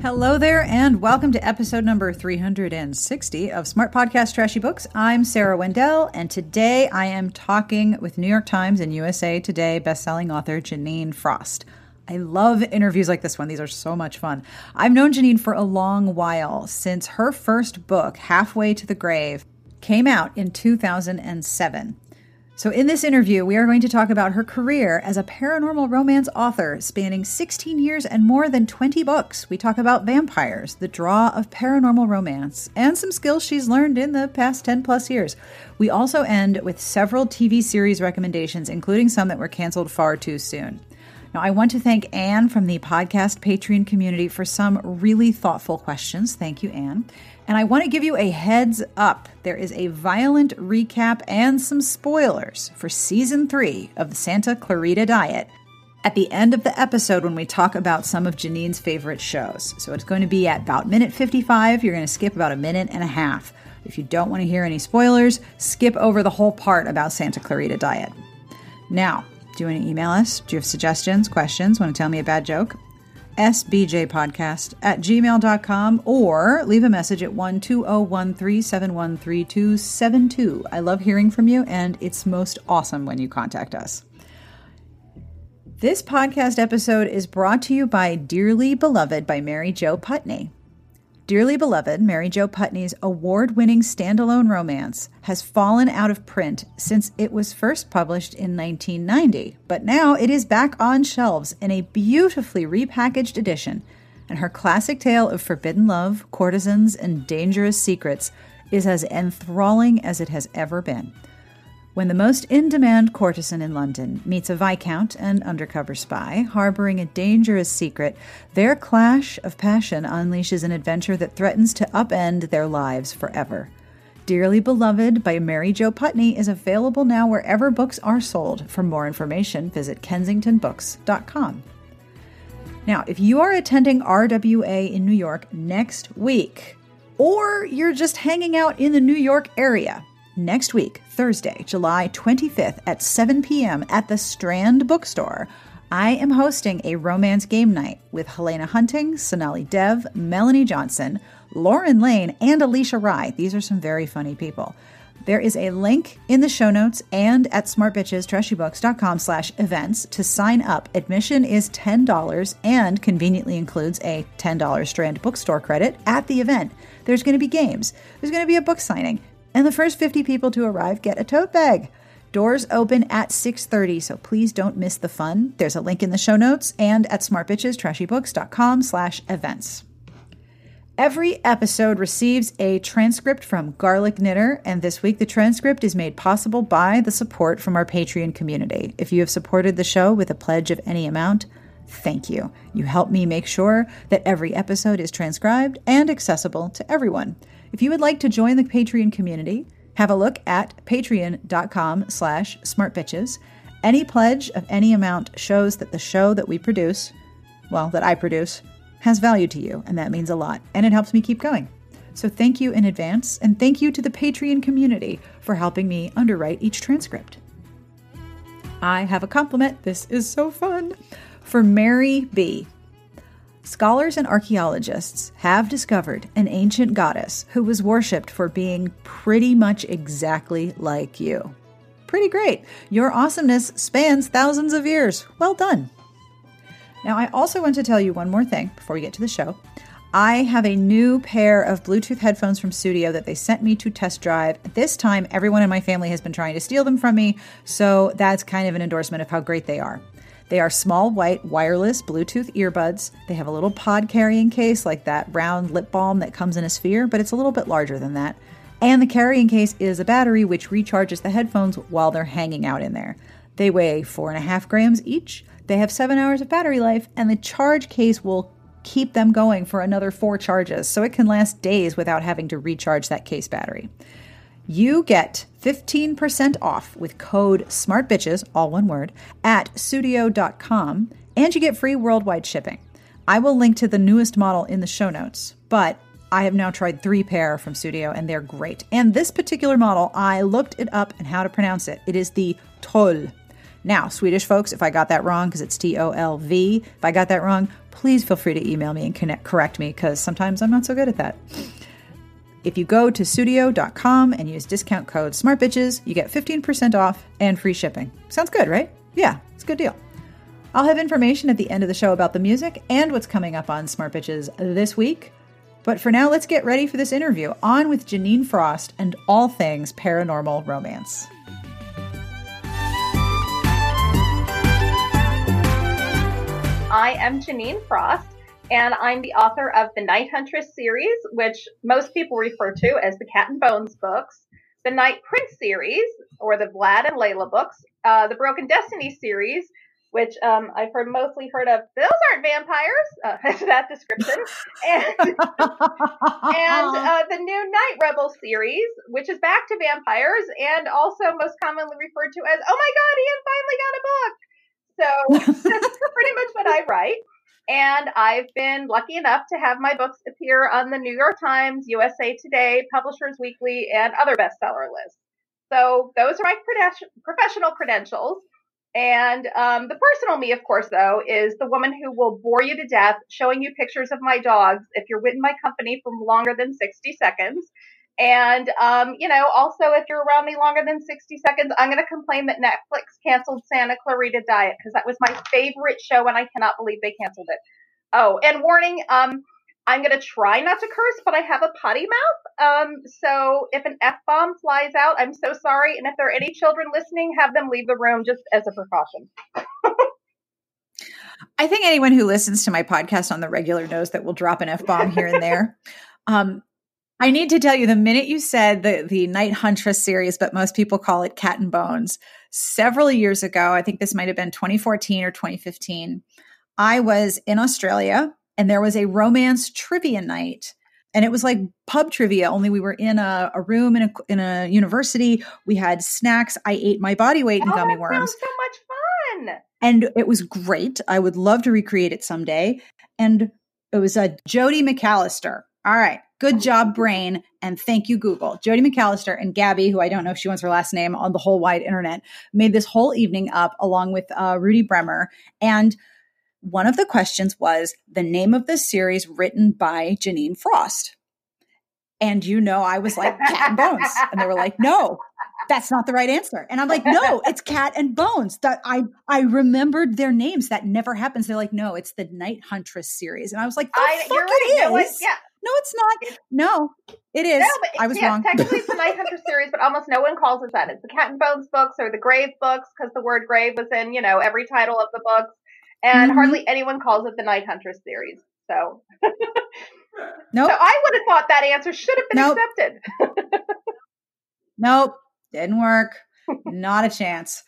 Hello there, and welcome to episode number 360 of Smart Podcast Trashy Books. I'm Sarah Wendell, and today I am talking with New York Times and USA Today bestselling author Jeaniene Frost. I love interviews like this one. These are so much fun. I've known Jeaniene for a long while, since her first book, Halfway to the Grave, came out in 2007. So, in this interview, we are going to talk about her career as a paranormal romance author spanning 16 years and more than 20 books. We talk about vampires, the draw of paranormal romance, and some skills she's learned in the past 10 plus years. We also end with several TV series recommendations, including some that were canceled far too soon. Now, I want to thank Anne from the podcast Patreon community for some really thoughtful questions. Thank you, Anne. And I want to give you a heads up. There is a violent recap and some spoilers for season three of the Santa Clarita Diet at the end of the episode when we talk about some of Jeaniene's favorite shows. So it's going to be at about minute 55. You're going to skip about a minute and a half. If you don't want to hear any spoilers, skip over the whole part about Santa Clarita Diet. Now, do you want to email us? Do you have suggestions, questions? Want to tell me a bad joke? Sbjpodcast at gmail.com or leave a message at 12013713272. I love hearing from you, and it's most awesome when you contact us. This podcast episode is brought to you by Dearly Beloved by Mary Jo Putney. Dearly Beloved, Mary Jo Putney's award winning standalone romance, has fallen out of print since it was first published in 1990, but now it is back on shelves in a beautifully repackaged edition, and her classic tale of forbidden love, courtesans, and dangerous secrets is as enthralling as it has ever been. When the most in demand courtesan in London meets a Viscount, an undercover spy, harboring a dangerous secret, their clash of passion unleashes an adventure that threatens to upend their lives forever. Dearly Beloved by Mary Jo Putney is available now wherever books are sold. For more information, visit kensingtonbooks.com. Now, if you are attending RWA in New York next week, or you're just hanging out in the New York area, next week, Thursday, July 25th at 7 p.m. at the Strand Bookstore, I am hosting a romance game night with Helena Hunting, Sonali Dev, Melonie Johnson, Lauren Lane, and Alisha Rai. These are some very funny people. There is a link in the show notes and at smartbitchestrashybooks.com slash events to sign up. Admission is $10 and conveniently includes a $10 Strand bookstore credit at the event. There's going to be games. There's going to be a book signing and the first 50 people to arrive get a tote bag. Doors open at 6:30, so please don't miss the fun. There's a link in the show notes and at smartbitchestrashybooks.com slash events. Every episode receives a transcript from Garlic Knitter, and this week the transcript is made possible by the support from our Patreon community. If you have supported the show with a pledge of any amount, thank you. You help me make sure that every episode is transcribed and accessible to everyone. If you would like to join the Patreon community, have a look at patreon.com slash smartbitches. Any pledge of any amount shows that the show that we produce, well, that I produce, has value to you, and that means a lot, and it helps me keep going. So thank you in advance, and thank you to the Patreon community for helping me underwrite each transcript. I have a compliment. This is so fun. For Mary B. Scholars and archaeologists have discovered an ancient goddess who was worshipped for being pretty much exactly like you. Pretty great. Your awesomeness spans thousands of years. Well done. Now, I also want to tell you one more thing before we get to the show. I have a new pair of Bluetooth headphones from Sudio that they sent me to test drive. This time, everyone in my family has been trying to steal them from me, so that's kind of an endorsement of how great they are. They are small white wireless Bluetooth earbuds. They have a little pod carrying case like that round lip balm that comes in a sphere, but it's a little bit larger than that. And the carrying case is a battery which recharges the headphones while they're hanging out in there. They weigh four and a half grams each. They have seven hours of battery life, and the charge case will keep them going for another four charges, so it can last days without having to recharge that case battery. You get 15% off with code SMARTBITCHES, all one word, at sudio.com, and you get free worldwide shipping. I will link to the newest model in the show notes, but I have now tried three pair from Sudio and they're great. And this particular model, I looked it up and how to pronounce it. It is the Toll, Now, Swedish folks, if I got that wrong, because it's T O L V, if I got that wrong, please feel free to email me and connect, correct me, because sometimes I'm not so good at that. If you go to sudio.com and use discount code SmartBitches, you get 15% off and free shipping. Sounds good, right? Yeah, it's a good deal. I'll have information at the end of the show about the music and what's coming up on Smart Bitches this week. But for now, let's get ready for this interview. On with Jeaniene Frost and all things paranormal romance. I am Jeaniene Frost, and I'm the author of the Night Huntress series, which most people refer to as the Cat and Bones books, the Night Prince series, or the Vlad and Leila books, uh, the Broken Destiny series, which um, I've heard mostly heard of. Those aren't vampires. Uh, that description, and and uh, the new Night Rebel series, which is back to vampires, and also most commonly referred to as "Oh my God, Ian finally got a book." So that's pretty much what I write. And I've been lucky enough to have my books appear on the New York Times, USA Today, Publishers Weekly, and other bestseller lists. So those are my professional credentials. And um, the personal me, of course, though, is the woman who will bore you to death showing you pictures of my dogs if you're with my company for longer than 60 seconds. And, um, you know, also if you're around me longer than 60 seconds, I'm going to complain that Netflix canceled Santa Clarita Diet because that was my favorite show and I cannot believe they canceled it. Oh, and warning, um, I'm going to try not to curse, but I have a potty mouth. Um, so if an F bomb flies out, I'm so sorry. And if there are any children listening, have them leave the room just as a precaution. I think anyone who listens to my podcast on the regular knows that we'll drop an F bomb here and there. Um, I need to tell you the minute you said the, the Night Huntress series, but most people call it Cat and Bones, several years ago, I think this might have been 2014 or 2015, I was in Australia and there was a romance trivia night. And it was like pub trivia only we were in a, a room in a, in a university. We had snacks. I ate my body weight in oh, gummy worms. so much fun. And it was great. I would love to recreate it someday. And it was a Jodi McAlister all right good job brain and thank you google Jodi McAlister and gabby who i don't know if she wants her last name on the whole wide internet made this whole evening up along with uh, rudy bremer and one of the questions was the name of the series written by Jeaniene Frost. And you know, I was like, Cat and Bones. And they were like, no, that's not the right answer. And I'm like, no, it's Cat and Bones. That I I remembered their names. That never happens. They're like, no, it's the Night Huntress series. And I was like, I, fuck you're it right. is. yeah. No, it's not. no, it is. No, I was wrong. Technically, it's the Night Hunter series, but almost no one calls it that. It's the Cat and Bones books or the Grave books because the word grave was in, you know, every title of the books and mm-hmm. hardly anyone calls it the Night Hunter series. So, nope. So I would have thought that answer should have been nope. accepted. nope, didn't work. Not a chance.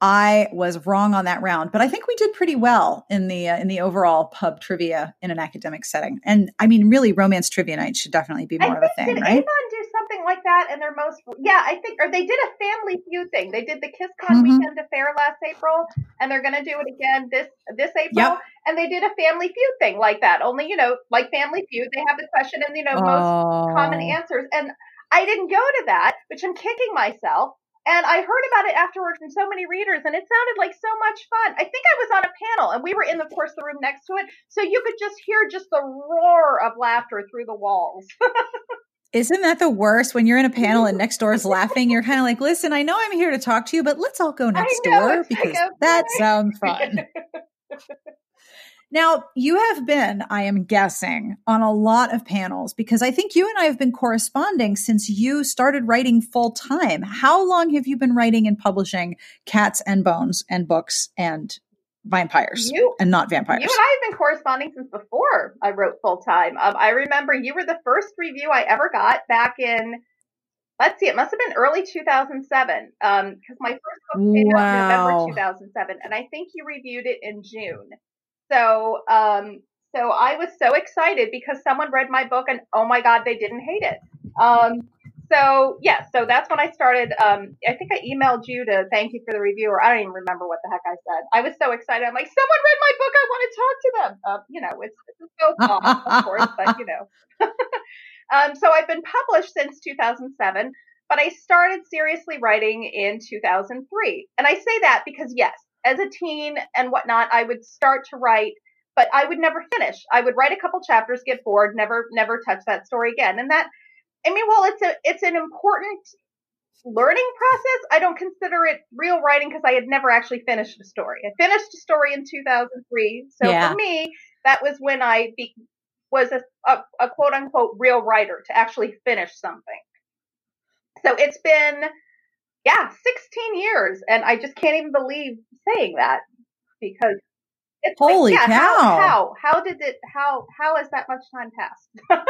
I was wrong on that round, but I think we did pretty well in the uh, in the overall pub trivia in an academic setting. And I mean, really, romance trivia night should definitely be more I of a thing, did right? Avon do something like that in their most? Yeah, I think, or they did a family feud thing. They did the KissCon mm-hmm. weekend affair last April, and they're going to do it again this this April. Yep. And they did a family feud thing like that. Only you know, like Family Feud, they have the question and you know most oh. common answers. And I didn't go to that, which I'm kicking myself and I heard about it afterwards from so many readers, and it sounded like so much fun. I think I was on a panel, and we were in, of course, the room next to it, so you could just hear just the roar of laughter through the walls. Isn't that the worst when you're in a panel and next door is laughing? You're kind of like, listen, I know I'm here to talk to you, but let's all go next know, door because that sounds fun. Now, you have been, I am guessing, on a lot of panels because I think you and I have been corresponding since you started writing full time. How long have you been writing and publishing Cats and Bones and books and vampires you, and not vampires? You and I have been corresponding since before I wrote full time. Um, I remember you were the first review I ever got back in let's see, it must have been early 2007 because um, my first book came wow. out in November 2007, and I think you reviewed it in June. So, um, so I was so excited because someone read my book and oh my God, they didn't hate it. Um, so yeah, so that's when I started. Um, I think I emailed you to thank you for the review, or I don't even remember what the heck I said. I was so excited. I'm like, someone read my book. I want to talk to them. Uh, you know, it's, it's so fun, of course, but you know. um, so I've been published since 2007. but I started seriously writing in 2003. And I say that because yes, as a teen and whatnot, I would start to write, but I would never finish. I would write a couple chapters, get bored, never, never touch that story again. And that, I mean, well, it's a, it's an important learning process. I don't consider it real writing because I had never actually finished a story. I finished a story in 2003. So yeah. for me, that was when I be, was a, a, a quote unquote real writer to actually finish something. So it's been, yeah, 16 years. And I just can't even believe saying that because it's holy like, yeah, cow. How, how, how did it, how, how has that much time passed?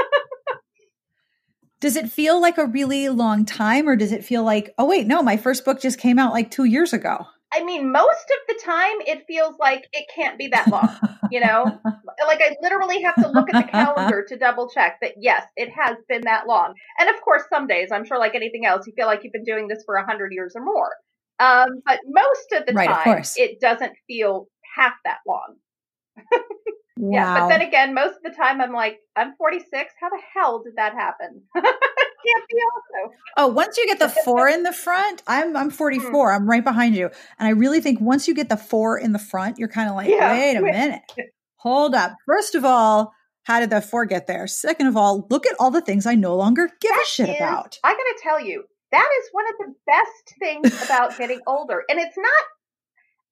does it feel like a really long time or does it feel like, oh, wait, no, my first book just came out like two years ago? I mean, most of the time it feels like it can't be that long, you know? like I literally have to look at the calendar to double check that yes, it has been that long. And of course, some days, I'm sure like anything else, you feel like you've been doing this for a hundred years or more. Um, but most of the right, time, of it doesn't feel half that long. wow. Yeah, but then again, most of the time I'm like, I'm 46. How the hell did that happen? can't be also. Oh, once you get the four in the front, I'm I'm 44. Mm. I'm right behind you. And I really think once you get the four in the front, you're kind of like, yeah. wait a minute. Hold up. First of all, how did the four get there? Second of all, look at all the things I no longer give that a shit is, about. I gotta tell you, that is one of the best things about getting older. And it's not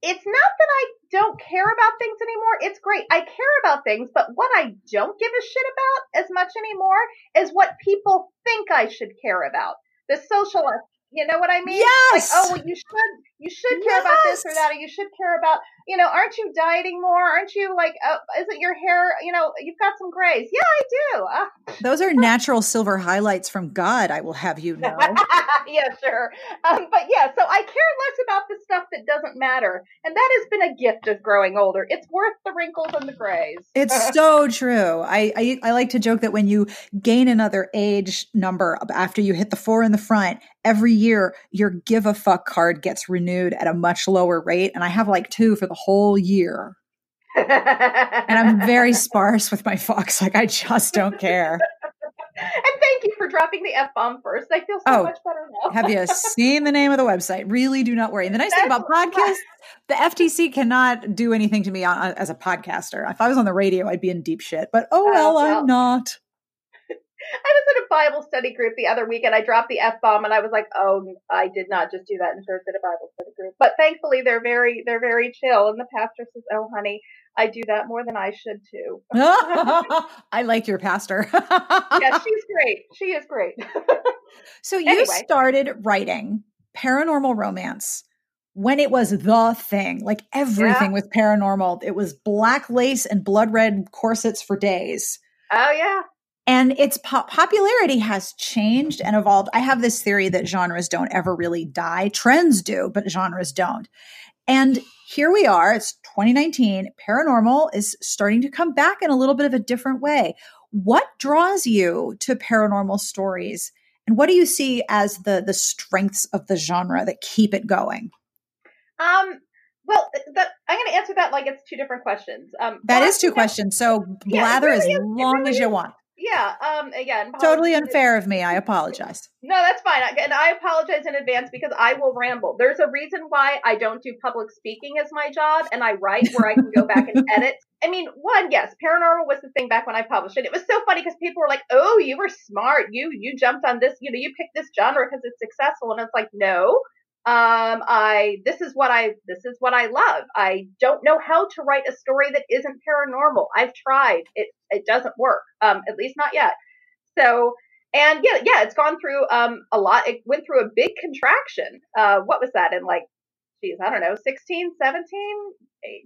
it's not that I don't care about things anymore. It's great. I care about things, but what I don't give a shit about as much anymore is what people think I should care about. The social you know what I mean? Yes. Like, oh, well, you should you should care yes. about this or that, or you should care about, you know, aren't you dieting more? Aren't you like, uh, isn't your hair, you know, you've got some grays? Yeah, I do. Uh. Those are natural silver highlights from God. I will have you know. yeah, sure. Um, but yeah, so I care less about the stuff that doesn't matter, and that has been a gift of growing older. It's worth the wrinkles and the grays. It's so true. I, I I like to joke that when you gain another age number after you hit the four in the front every year your give a fuck card gets renewed at a much lower rate. And I have like two for the whole year. and I'm very sparse with my fucks. Like I just don't care. and thank you for dropping the F bomb first. I feel so oh, much better now. have you seen the name of the website? Really do not worry. And the nice That's thing about podcasts, the FTC cannot do anything to me on, on, as a podcaster. If I was on the radio, I'd be in deep shit. But oh well, uh, well. I'm not. I was in a Bible study group the other week and I dropped the F bomb and I was like, oh, I did not just do that in church at a Bible study group. But thankfully they're very, they're very chill. And the pastor says, oh, honey, I do that more than I should too. I like your pastor. yeah, she's great. She is great. so you anyway. started writing paranormal romance when it was the thing, like everything yeah. with paranormal. It was black lace and blood red corsets for days. Oh yeah. And its po- popularity has changed and evolved. I have this theory that genres don't ever really die. Trends do, but genres don't. And here we are, it's 2019. Paranormal is starting to come back in a little bit of a different way. What draws you to paranormal stories? And what do you see as the the strengths of the genre that keep it going? Um, well, the, I'm going to answer that like it's two different questions. Um, that is two questions. So blather yeah, really as long really as you want yeah um again totally unfair of me i apologize. No that's fine and i apologize in advance because i will ramble. There's a reason why i don't do public speaking as my job and i write where i can go back and edit. I mean one yes paranormal was the thing back when i published it. It was so funny because people were like oh you were smart. You you jumped on this you know you picked this genre because it's successful. And it's like no um i this is what i this is what i love. I don't know how to write a story that isn't paranormal. I've tried. It it doesn't work um at least not yet. So and yeah yeah it's gone through um a lot. It went through a big contraction. Uh what was that in like geez i don't know 16 17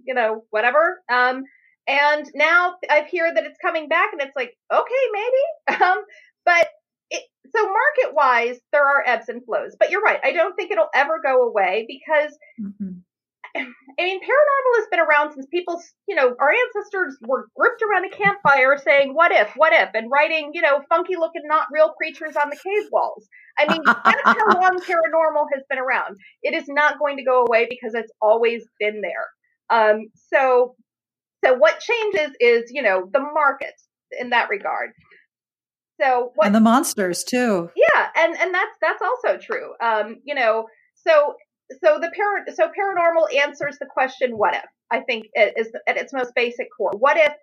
you know whatever. Um and now i hear that it's coming back and it's like okay maybe. Um but it, so market wise, there are ebbs and flows, but you're right. I don't think it'll ever go away because, mm-hmm. I mean, paranormal has been around since people, you know, our ancestors were grouped around a campfire saying, what if, what if, and writing, you know, funky looking, not real creatures on the cave walls. I mean, that's how long paranormal has been around. It is not going to go away because it's always been there. Um, so, so what changes is, you know, the market in that regard. So what, and the monsters too. Yeah, and and that's that's also true. Um, you know, so so the parent so paranormal answers the question what if. I think it is at its most basic core. What if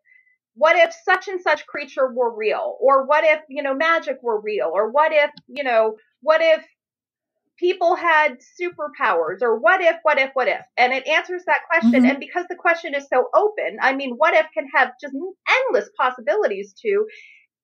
what if such and such creature were real? Or what if, you know, magic were real? Or what if, you know, what if people had superpowers? Or what if, what if, what if? And it answers that question. Mm-hmm. And because the question is so open, I mean, what if can have just endless possibilities to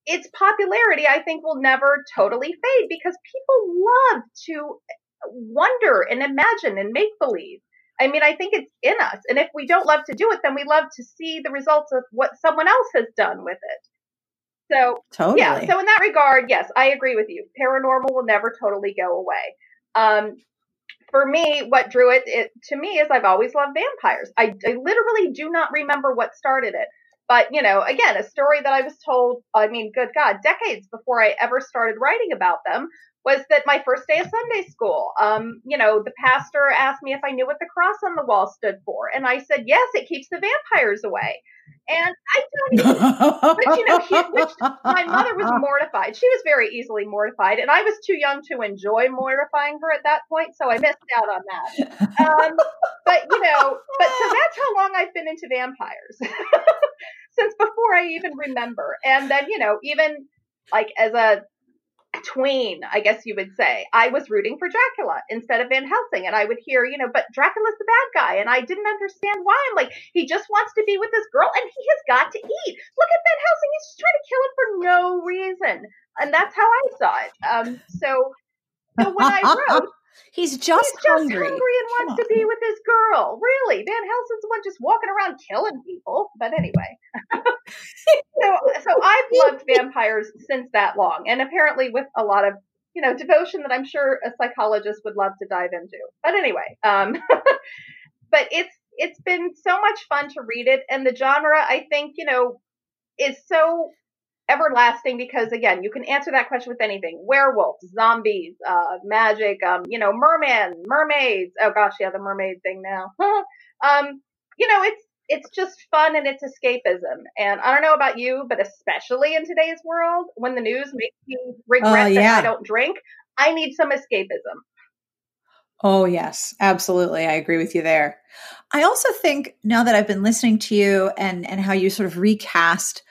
its popularity, I think will never totally fade because people love to wonder and imagine and make believe. I mean, I think it's in us. And if we don't love to do it, then we love to see the results of what someone else has done with it. So, totally. yeah. So in that regard, yes, I agree with you. Paranormal will never totally go away. Um, for me, what drew it, it, to me is I've always loved vampires. I, I literally do not remember what started it. But, you know, again, a story that I was told, I mean, good God, decades before I ever started writing about them was that my first day of Sunday school, um, you know, the pastor asked me if I knew what the cross on the wall stood for. And I said, yes, it keeps the vampires away. And I don't even, but you know, he, which, my mother was mortified. She was very easily mortified, and I was too young to enjoy mortifying her at that point, so I missed out on that. Um, but you know, but so that's how long I've been into vampires since before I even remember. And then, you know, even like as a tween, I guess you would say, I was rooting for Dracula instead of Van Helsing. And I would hear, you know, but Dracula's the bad guy. And I didn't understand why. I'm like, he just wants to be with this girl and he has got to eat. Look at Van Helsing. He's just trying to kill him for no reason. And that's how I saw it. Um, so, so when I wrote, He's just He's hungry. just hungry and wants to be with his girl. Really, Van Helsing's the one just walking around killing people. But anyway, so so I've loved vampires since that long, and apparently with a lot of you know devotion that I'm sure a psychologist would love to dive into. But anyway, um, but it's it's been so much fun to read it, and the genre I think you know is so everlasting because again, you can answer that question with anything. Werewolves, zombies, uh, magic, um, you know, merman, mermaids. Oh gosh, yeah, the mermaid thing now. um, you know, it's, it's just fun and it's escapism. And I don't know about you, but especially in today's world, when the news makes me regret yeah. that I don't drink, I need some escapism. Oh, yes, absolutely. I agree with you there. I also think now that I've been listening to you and, and how you sort of recast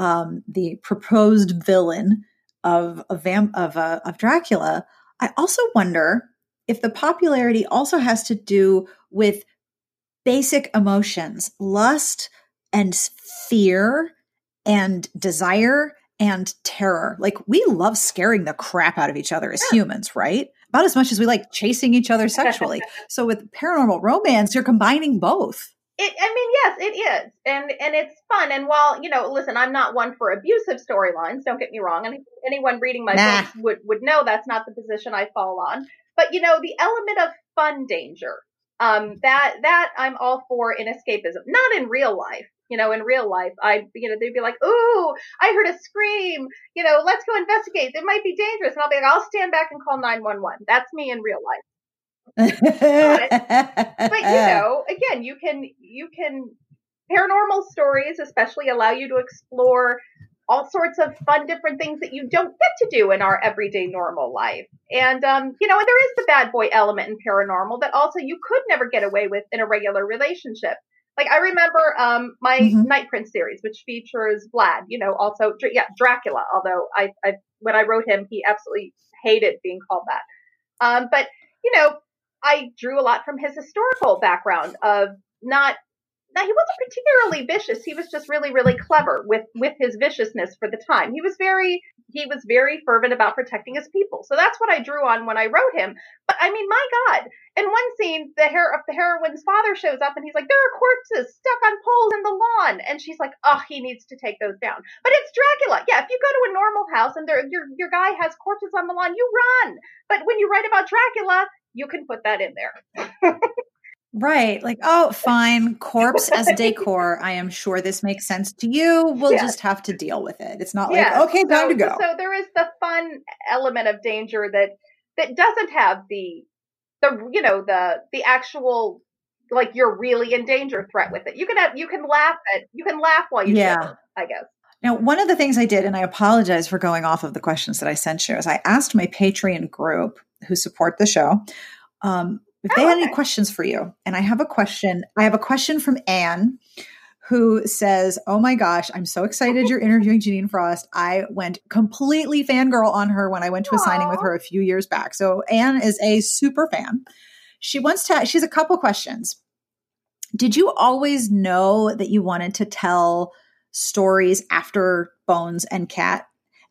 um, the proposed villain of of, Vam- of, uh, of Dracula, I also wonder if the popularity also has to do with basic emotions, lust and fear and desire and terror. Like we love scaring the crap out of each other as humans, right? About as much as we like chasing each other sexually. so with paranormal romance, you're combining both. It, I mean, yes, it is, and and it's fun. And while you know, listen, I'm not one for abusive storylines. Don't get me wrong. And anyone reading my nah. books would would know that's not the position I fall on. But you know, the element of fun danger, um, that that I'm all for in escapism. Not in real life. You know, in real life, I you know they'd be like, "Ooh, I heard a scream. You know, let's go investigate. It might be dangerous." And I'll be like, "I'll stand back and call 911." That's me in real life but, but you know, again, you can you can paranormal stories especially allow you to explore all sorts of fun different things that you don't get to do in our everyday normal life. And um, you know, and there is the bad boy element in paranormal that also you could never get away with in a regular relationship. Like I remember um, my mm-hmm. Night Prince series, which features Vlad. You know, also yeah Dracula. Although I, I when I wrote him, he absolutely hated being called that. Um, but you know, I drew a lot from his historical background of not now he wasn't particularly vicious. He was just really, really clever with with his viciousness for the time. He was very he was very fervent about protecting his people. So that's what I drew on when I wrote him. But I mean, my God! In one scene, the hair of the heroine's father shows up and he's like, "There are corpses stuck on poles in the lawn," and she's like, "Oh, he needs to take those down." But it's Dracula. Yeah, if you go to a normal house and there your your guy has corpses on the lawn, you run. But when you write about Dracula, you can put that in there. right. Like, oh, fine. Corpse as decor. I am sure this makes sense to you. We'll yeah. just have to deal with it. It's not yeah. like, okay, time so, to go. So there is the fun element of danger that that doesn't have the the you know the the actual like you're really in danger threat with it. You can have you can laugh at you can laugh while you yeah. I guess. Now, one of the things I did, and I apologize for going off of the questions that I sent you, is I asked my Patreon group who support the show um, if they Oh, had okay. any questions for you. And I have a question. I have a question from Anne who says, Oh my gosh, I'm so excited you're interviewing Jeaniene Frost. I went completely fangirl on her when I went to a signing with her a few years back. So Anne is a super fan. She wants to, she has a couple questions. Did you always know that you wanted to tell stories after Bones and Cat?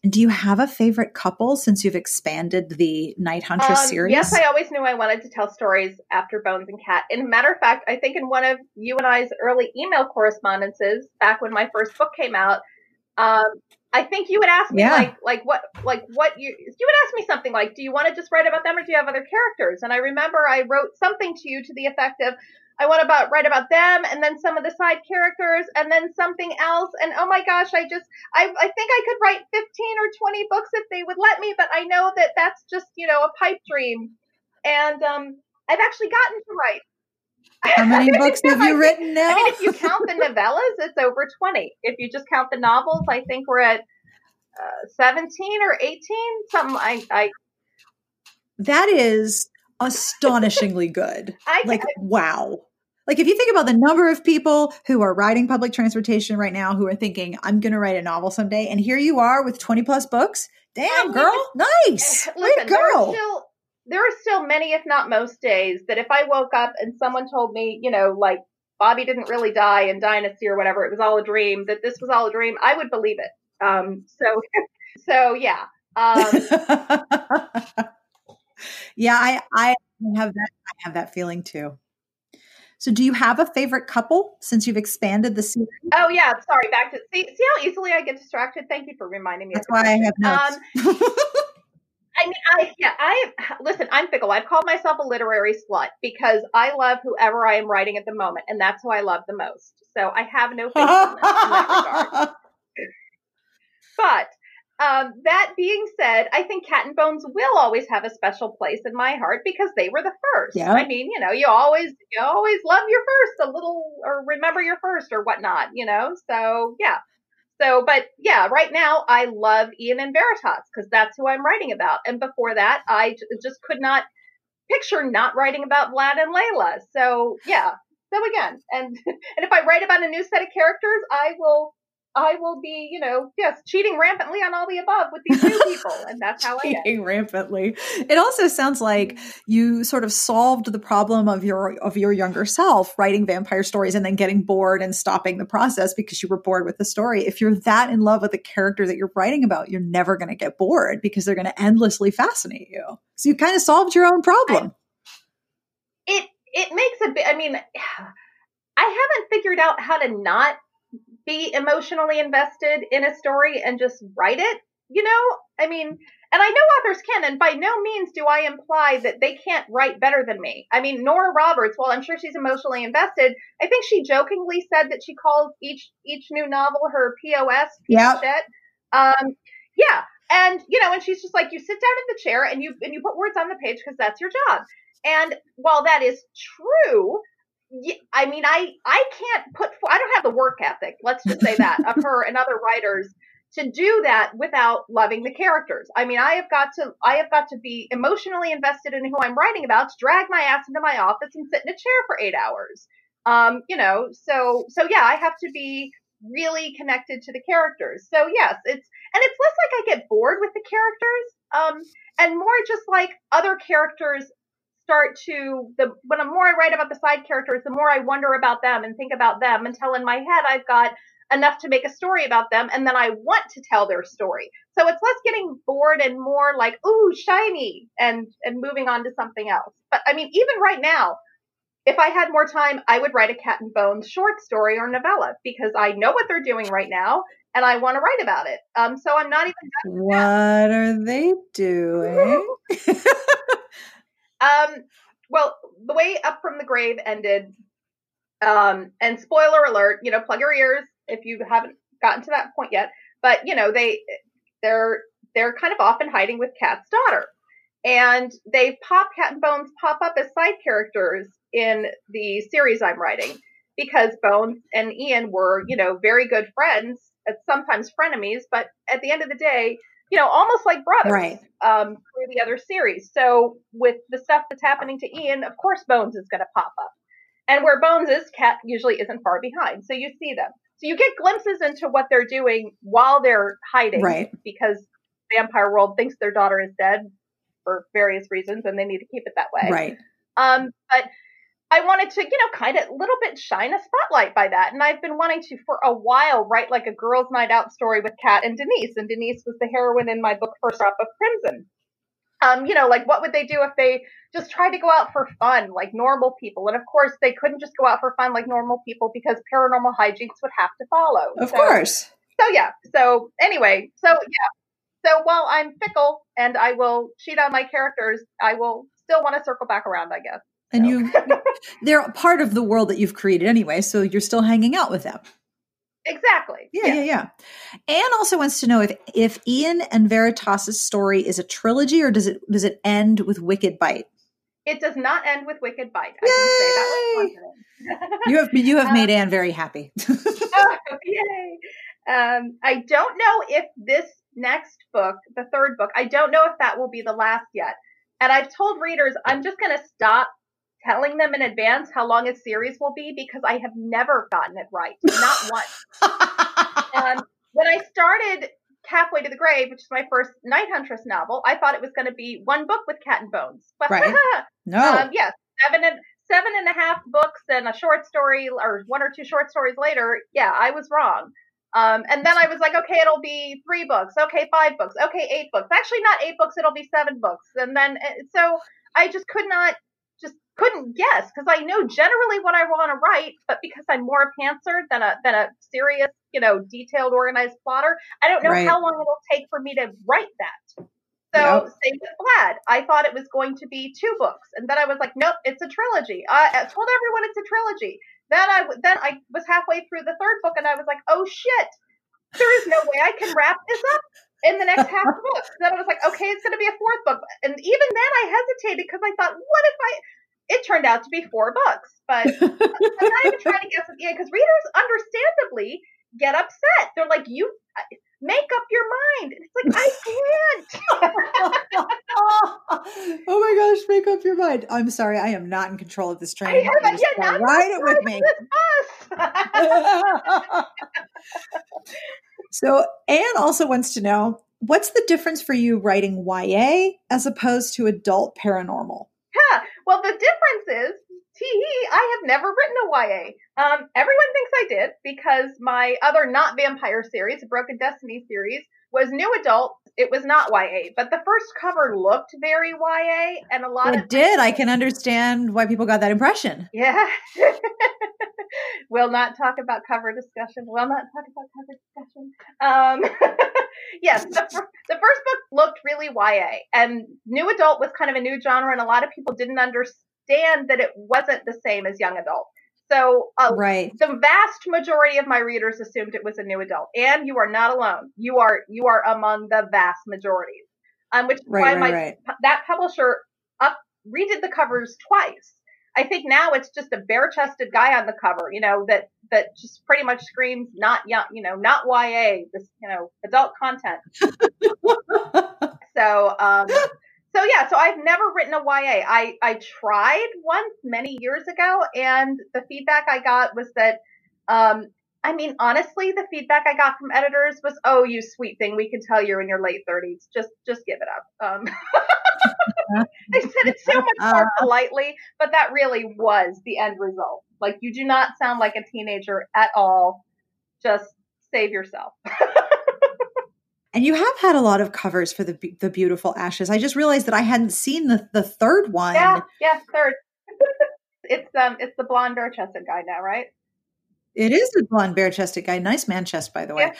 Do you have a favorite couple since you've expanded the Night Huntress Um, series? Yes, I always knew I wanted to tell stories after Bones and Cat. And matter of fact, I think in one of you and I's early email correspondences, back when my first book came out, um, I think you would ask me Yeah. like, like what, like what you, you would ask me something like, do you want to just write about them or do you have other characters? And I remember I wrote something to you to the effect of, I want to about write about them and then some of the side characters and then something else. And oh my gosh, I just, I, I think I could write 15 or 20 books if they would let me, but I know that that's just, you know, a pipe dream. And, um, I've actually gotten to write. How many books have you written now? I mean, if you count the novellas, it's over 20. If you just count the novels, I think we're at uh, 17 or 18. Something I, I, that is astonishingly good. I Like, wow. Like, if you think about the number of people who are riding public transportation right now who are thinking, I'm going to write a novel someday, and here you are with 20 plus books. Damn, girl. Nice. Listen, to there are still there are still many, if not most days, that if I woke up and someone told me, you know, like Bobby didn't really die in Dynasty or whatever, it was all a dream, that this was all a dream, I would believe it. Um, so, so yeah. Um, yeah, I, I have that. I have that feeling too. So, do you have a favorite couple since you've expanded the series? oh yeah, sorry. Back to see, see how easily I get distracted. Thank you for reminding me. That's why I have notes. Um, I mean, I yeah, I listen. I'm fickle. I've called myself a literary slut because I love whoever I am writing at the moment, and that's who I love the most. So I have no faith in that regard. But um, that being said, I think Cat and Bones will always have a special place in my heart because they were the first. Yeah. I mean, you know, you always you always love your first a little or remember your first or whatnot, you know. So yeah. So, but yeah, right now I love Ian and Veritas because that's who I'm writing about. And before that, I j- just could not picture not writing about Vlad and Leila. So yeah. So again, and and if I write about a new set of characters, I will I will be, you know, yes, cheating rampantly on all the above with these new people, and that's how I am. Cheating rampantly. It also sounds like you sort of solved the problem of your of your younger self writing vampire stories and then getting bored and stopping the process because you were bored with the story. If you're that in love with the character that you're writing about, you're never going to get bored because they're going to endlessly fascinate you. So you kind of solved your own problem. It it makes a bit. I mean, I haven't figured out how to not be emotionally invested in a story and just write it. You know, I mean, and I know authors can, and by no means do I imply that they can't write better than me. I mean, Nora Roberts, while I'm sure she's emotionally invested, I think she jokingly said that she calls each each new novel her POS piece Yep. shit. Um, yeah, and you know, and she's just like, you sit down in the chair and you and you put words on the page because that's your job. And while that is true, y- I mean, I I can't put I don't have the work ethic. Let's just say that of her and other writers to do that without loving the characters. I mean, I have got to I have got to be emotionally invested in who I'm writing about to drag my ass into my office and sit in a chair for eight hours. Um, you know, so so yeah, I have to be really connected to the characters. So yes, it's and it's less like I get bored with the characters, um, and more just like other characters start to the when the more I write about the side characters, the more I wonder about them and think about them until in my head I've got enough to make a story about them and then I want to tell their story. So it's less getting bored and more like, ooh, shiny and and moving on to something else. But I mean, even right now, if I had more time, I would write a cat and bones short story or novella because I know what they're doing right now and I want to write about it. Um so I'm not even What are they doing? Um, well, the way Up from the Grave ended, um, and spoiler alert, you know, plug your ears if you haven't gotten to that point yet. But you know, they they're they're kind of off in hiding with Cat's daughter, and they pop Cat and Bones pop up as side characters in the series I'm writing because Bones and Ian were, you know, very good friends, sometimes frenemies, but at the end of the day, you know, almost like brothers right. um, through the other series. So with the stuff that's happening to Ian, of course Bones is going to pop up. And where Bones is, Cat usually isn't far behind. So you see them. So you get glimpses into what they're doing while they're hiding. Right. Because Vampire World thinks their daughter is dead for various reasons and they need to keep it that way. Right. Um, but I wanted to, you know, kind of a little bit shine a spotlight by that. And I've been wanting to for a while write like a girls' night out story with Cat and Denise. And Denise was the heroine in my book First Drop of Crimson. Um, you know, like what would they do if they just tried to go out for fun like normal people? And of course, they couldn't just go out for fun like normal people because paranormal hijinks would have to follow. Of so, course. So yeah. So anyway, so yeah. So while I'm fickle and I will cheat on my characters, I will still want to circle back around, I guess. And so. you, they're part of the world that you've created anyway, so you're still hanging out with them. Exactly. Yeah, yeah, yeah. Anne also wants to know if if Ian and Veritas's story is a trilogy or does it does it end with Wicked Bite? It does not end with Wicked Bite. I Yay! can say that you have you have um, made Anne very happy. oh, yay! Um, I don't know if this next book, the third book, I don't know if that will be the last yet. And I've told readers I'm just going to stop telling them in advance how long a series will be because I have never gotten it right. Not once. um, when I started Halfway to the Grave, which is my first Night Huntress novel, I thought it was going to be one book with cat and bones. But right. no. Um, yes, seven and seven and a half books and a short story or one or two short stories later. Yeah, I was wrong. Um, and then I was like, okay, it'll be three books. Okay, five books. Okay, eight books. Actually, not eight books. It'll be seven books. And then, eh, so I just could not couldn't guess because I know generally what I want to write, but because I'm more a pantser than a than a serious, you know, detailed, organized plotter, I don't know right. how long it'll take for me to write that. So yep. same with Vlad. I thought it was going to be two books, and then I was like, nope, it's a trilogy. I, I told everyone it's a trilogy. Then I then I was halfway through the third book, and I was like, oh shit, there is no way I can wrap this up in the next half book. Then I was like, okay, it's going to be a fourth book, and even then I hesitated because I thought, what if I it turned out to be four books. But I'm not even trying to guess at the end because readers understandably get upset. They're like, you make up your mind. And it's like, I can't. oh my gosh, make up your mind. I'm sorry, I am not in control of this train. I have, yeah, ride it with me. so Anne also wants to know what's the difference for you writing YA as opposed to adult paranormal? Yeah. Well, the difference is, tee I have never written a YA. Um, everyone thinks I did because my other not vampire series, the Broken Destiny series, was new adult. It was not YA, but the first cover looked very YA, and a lot it of did. I can understand why people got that impression. Yeah. we'll not talk about cover discussion. We'll not talk about cover discussion. Um, yes, the, the first book looked really YA, and new adult was kind of a new genre, and a lot of people didn't understand that it wasn't the same as young adult. So, uh, right. the vast majority of my readers assumed it was a new adult, and you are not alone. You are you are among the vast majority, Um, which is right, why right, my that publisher up redid the covers twice. I think now it's just a bare chested guy on the cover, you know, that that just pretty much screams not young, you know, not YA, this you know, adult content. so um so yeah, so I've never written a YA. I, I tried once many years ago and the feedback I got was that, um, I mean, honestly, the feedback I got from editors was, "Oh, you sweet thing, we can tell you're in your late 30s. Just, just give it up." Um, they said it so much more uh-huh. politely, but that really was the end result. Like, you do not sound like a teenager at all. Just save yourself. And you have had a lot of covers for the the beautiful ashes. I just realized that I hadn't seen the the third one. Yeah, yeah, third. it's um, it's the blonde bare chested guy now, right? It is a blonde bare chested guy. Nice man chest, by the way. Yeah.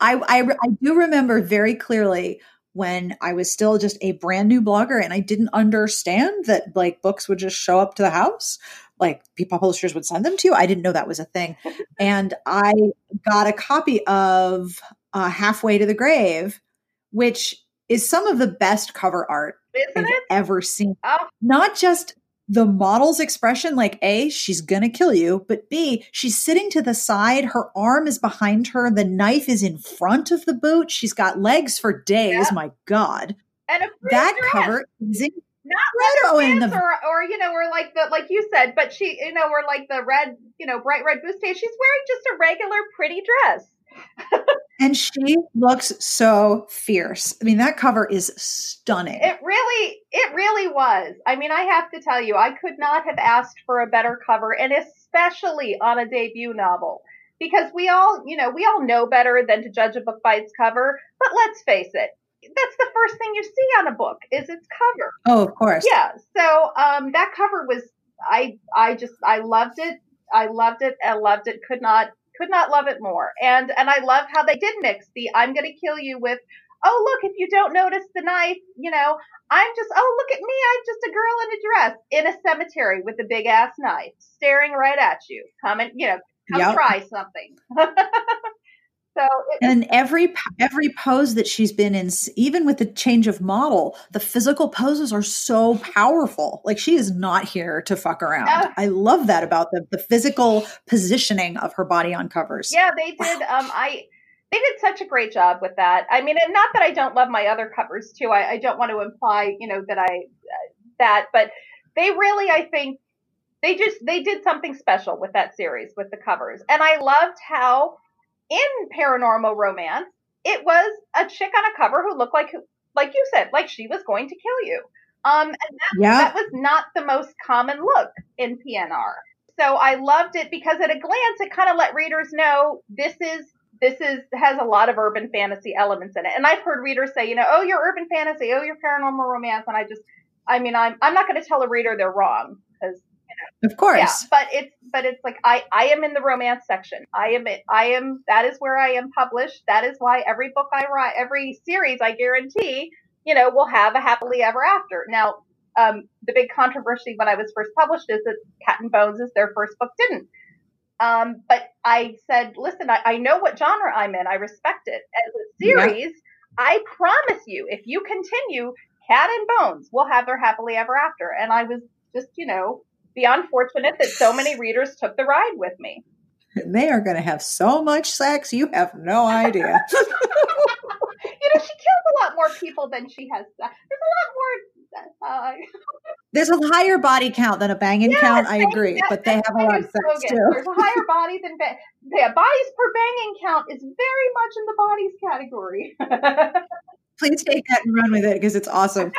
I, I I do remember very clearly when I was still just a brand new blogger and I didn't understand that like books would just show up to the house. Like people publishers would send them to you. I didn't know that was a thing. and I got a copy of uh, Halfway to the Grave, which is some of the best cover art Isn't I've it? ever seen. Oh. Not just the model's expression like a she's gonna kill you but b she's sitting to the side her arm is behind her the knife is in front of the boot she's got legs for days my god And a that dress. cover is not incredible leather in the or, or you know, or like the like you said, but she, you know, or like the red, you know, bright red bustier. She's wearing just a regular pretty dress. And she looks so fierce i mean that cover is stunning It really, it really was. I mean, I have to tell you, I could not have asked for a better cover, and especially on a debut novel. Because we all, you know, we all know better than to judge a book by its cover. But let's face it, that's the first thing you see on a book is its cover. oh of course Yeah. So um, that cover was, I, I just, I loved it. I loved it. I loved it. Could not, could not love it more. And and I love how they did mix the "I'm going to kill you" with, "Oh look, if you don't notice the knife, you know, I'm just, oh look at me, I'm just a girl in a dress in a cemetery with a big ass knife staring right at you. Come and you know, come Yep. try something." so it, and every every pose that she's been in even with the change of model the physical poses are so powerful like she is not here to fuck around i love that about the, the physical positioning of her body on covers Yeah, they did. Um, I they did such a great job with that. I mean, and not that I don't love my other covers too. I, I don't want to imply, you know, that I uh, that, but they really, I think, they just they did something special with that series with the covers, and I loved how in paranormal romance it was a chick on a cover who looked like like you said, like she was going to kill you. Um, and that yeah that was not the most common look in PNR. So I loved it because at a glance it kind of let readers know this is this is has a lot of urban fantasy elements in it. And I've heard readers say, you know, oh you're urban fantasy, oh you're paranormal romance, and I just I mean I'm I'm not going to tell a reader they're wrong because of course yeah, but it's but it's like I I am in the romance section. I am I am that is where I am published. That is why every book I write, every series I guarantee, you know, will have a happily ever after. Now, um, the big controversy when I was first published is that Cat and Bones is their first book didn't. Um, but I said, listen, I, I know what genre I'm in. I respect it. As a Yeah. series, I promise you, if you continue, Cat and Bones will have their happily ever after. And I was just, you know, beyond fortunate that so many readers took the ride with me. And they are going to have so much sex you have no idea You know, she kills a lot more people than she has. Sex. There's a lot more. Uh, there's a higher body count than a banging Yes, count i agree that- but they have a lot of sex slogan. too There's a higher body than ba- yeah, bodies per banging count is very much in the bodies category. please take that and run with it because it's awesome.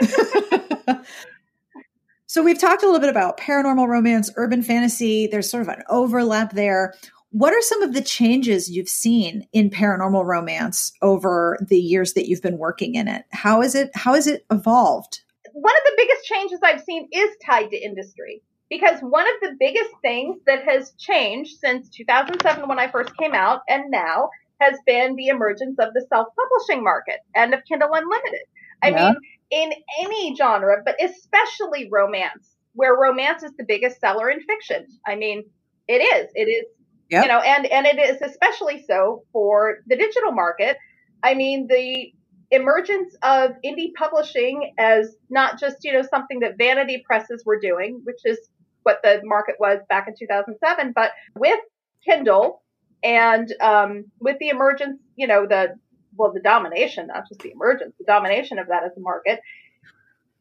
So we've talked a little bit about paranormal romance, urban fantasy. There's sort of an overlap there. What are some of the changes you've seen in paranormal romance over the years that you've been working in it? How is it how has it evolved? one of the biggest changes I've seen is tied to industry. Because one of the biggest things that has changed since 2007 when I first came out and now has been the emergence of the self-publishing market and of Kindle Unlimited. I Yeah. mean, in any genre, but especially romance, where romance is the biggest seller in fiction. I mean, it is. It is Yep. you know, and and it is especially so for the digital market. I mean, the emergence of indie publishing as not just you know something that vanity presses were doing, which is what the market was back in 2007, but with Kindle and um, with the emergence, you know, the well, the domination, not just the emergence, the domination of that as a market,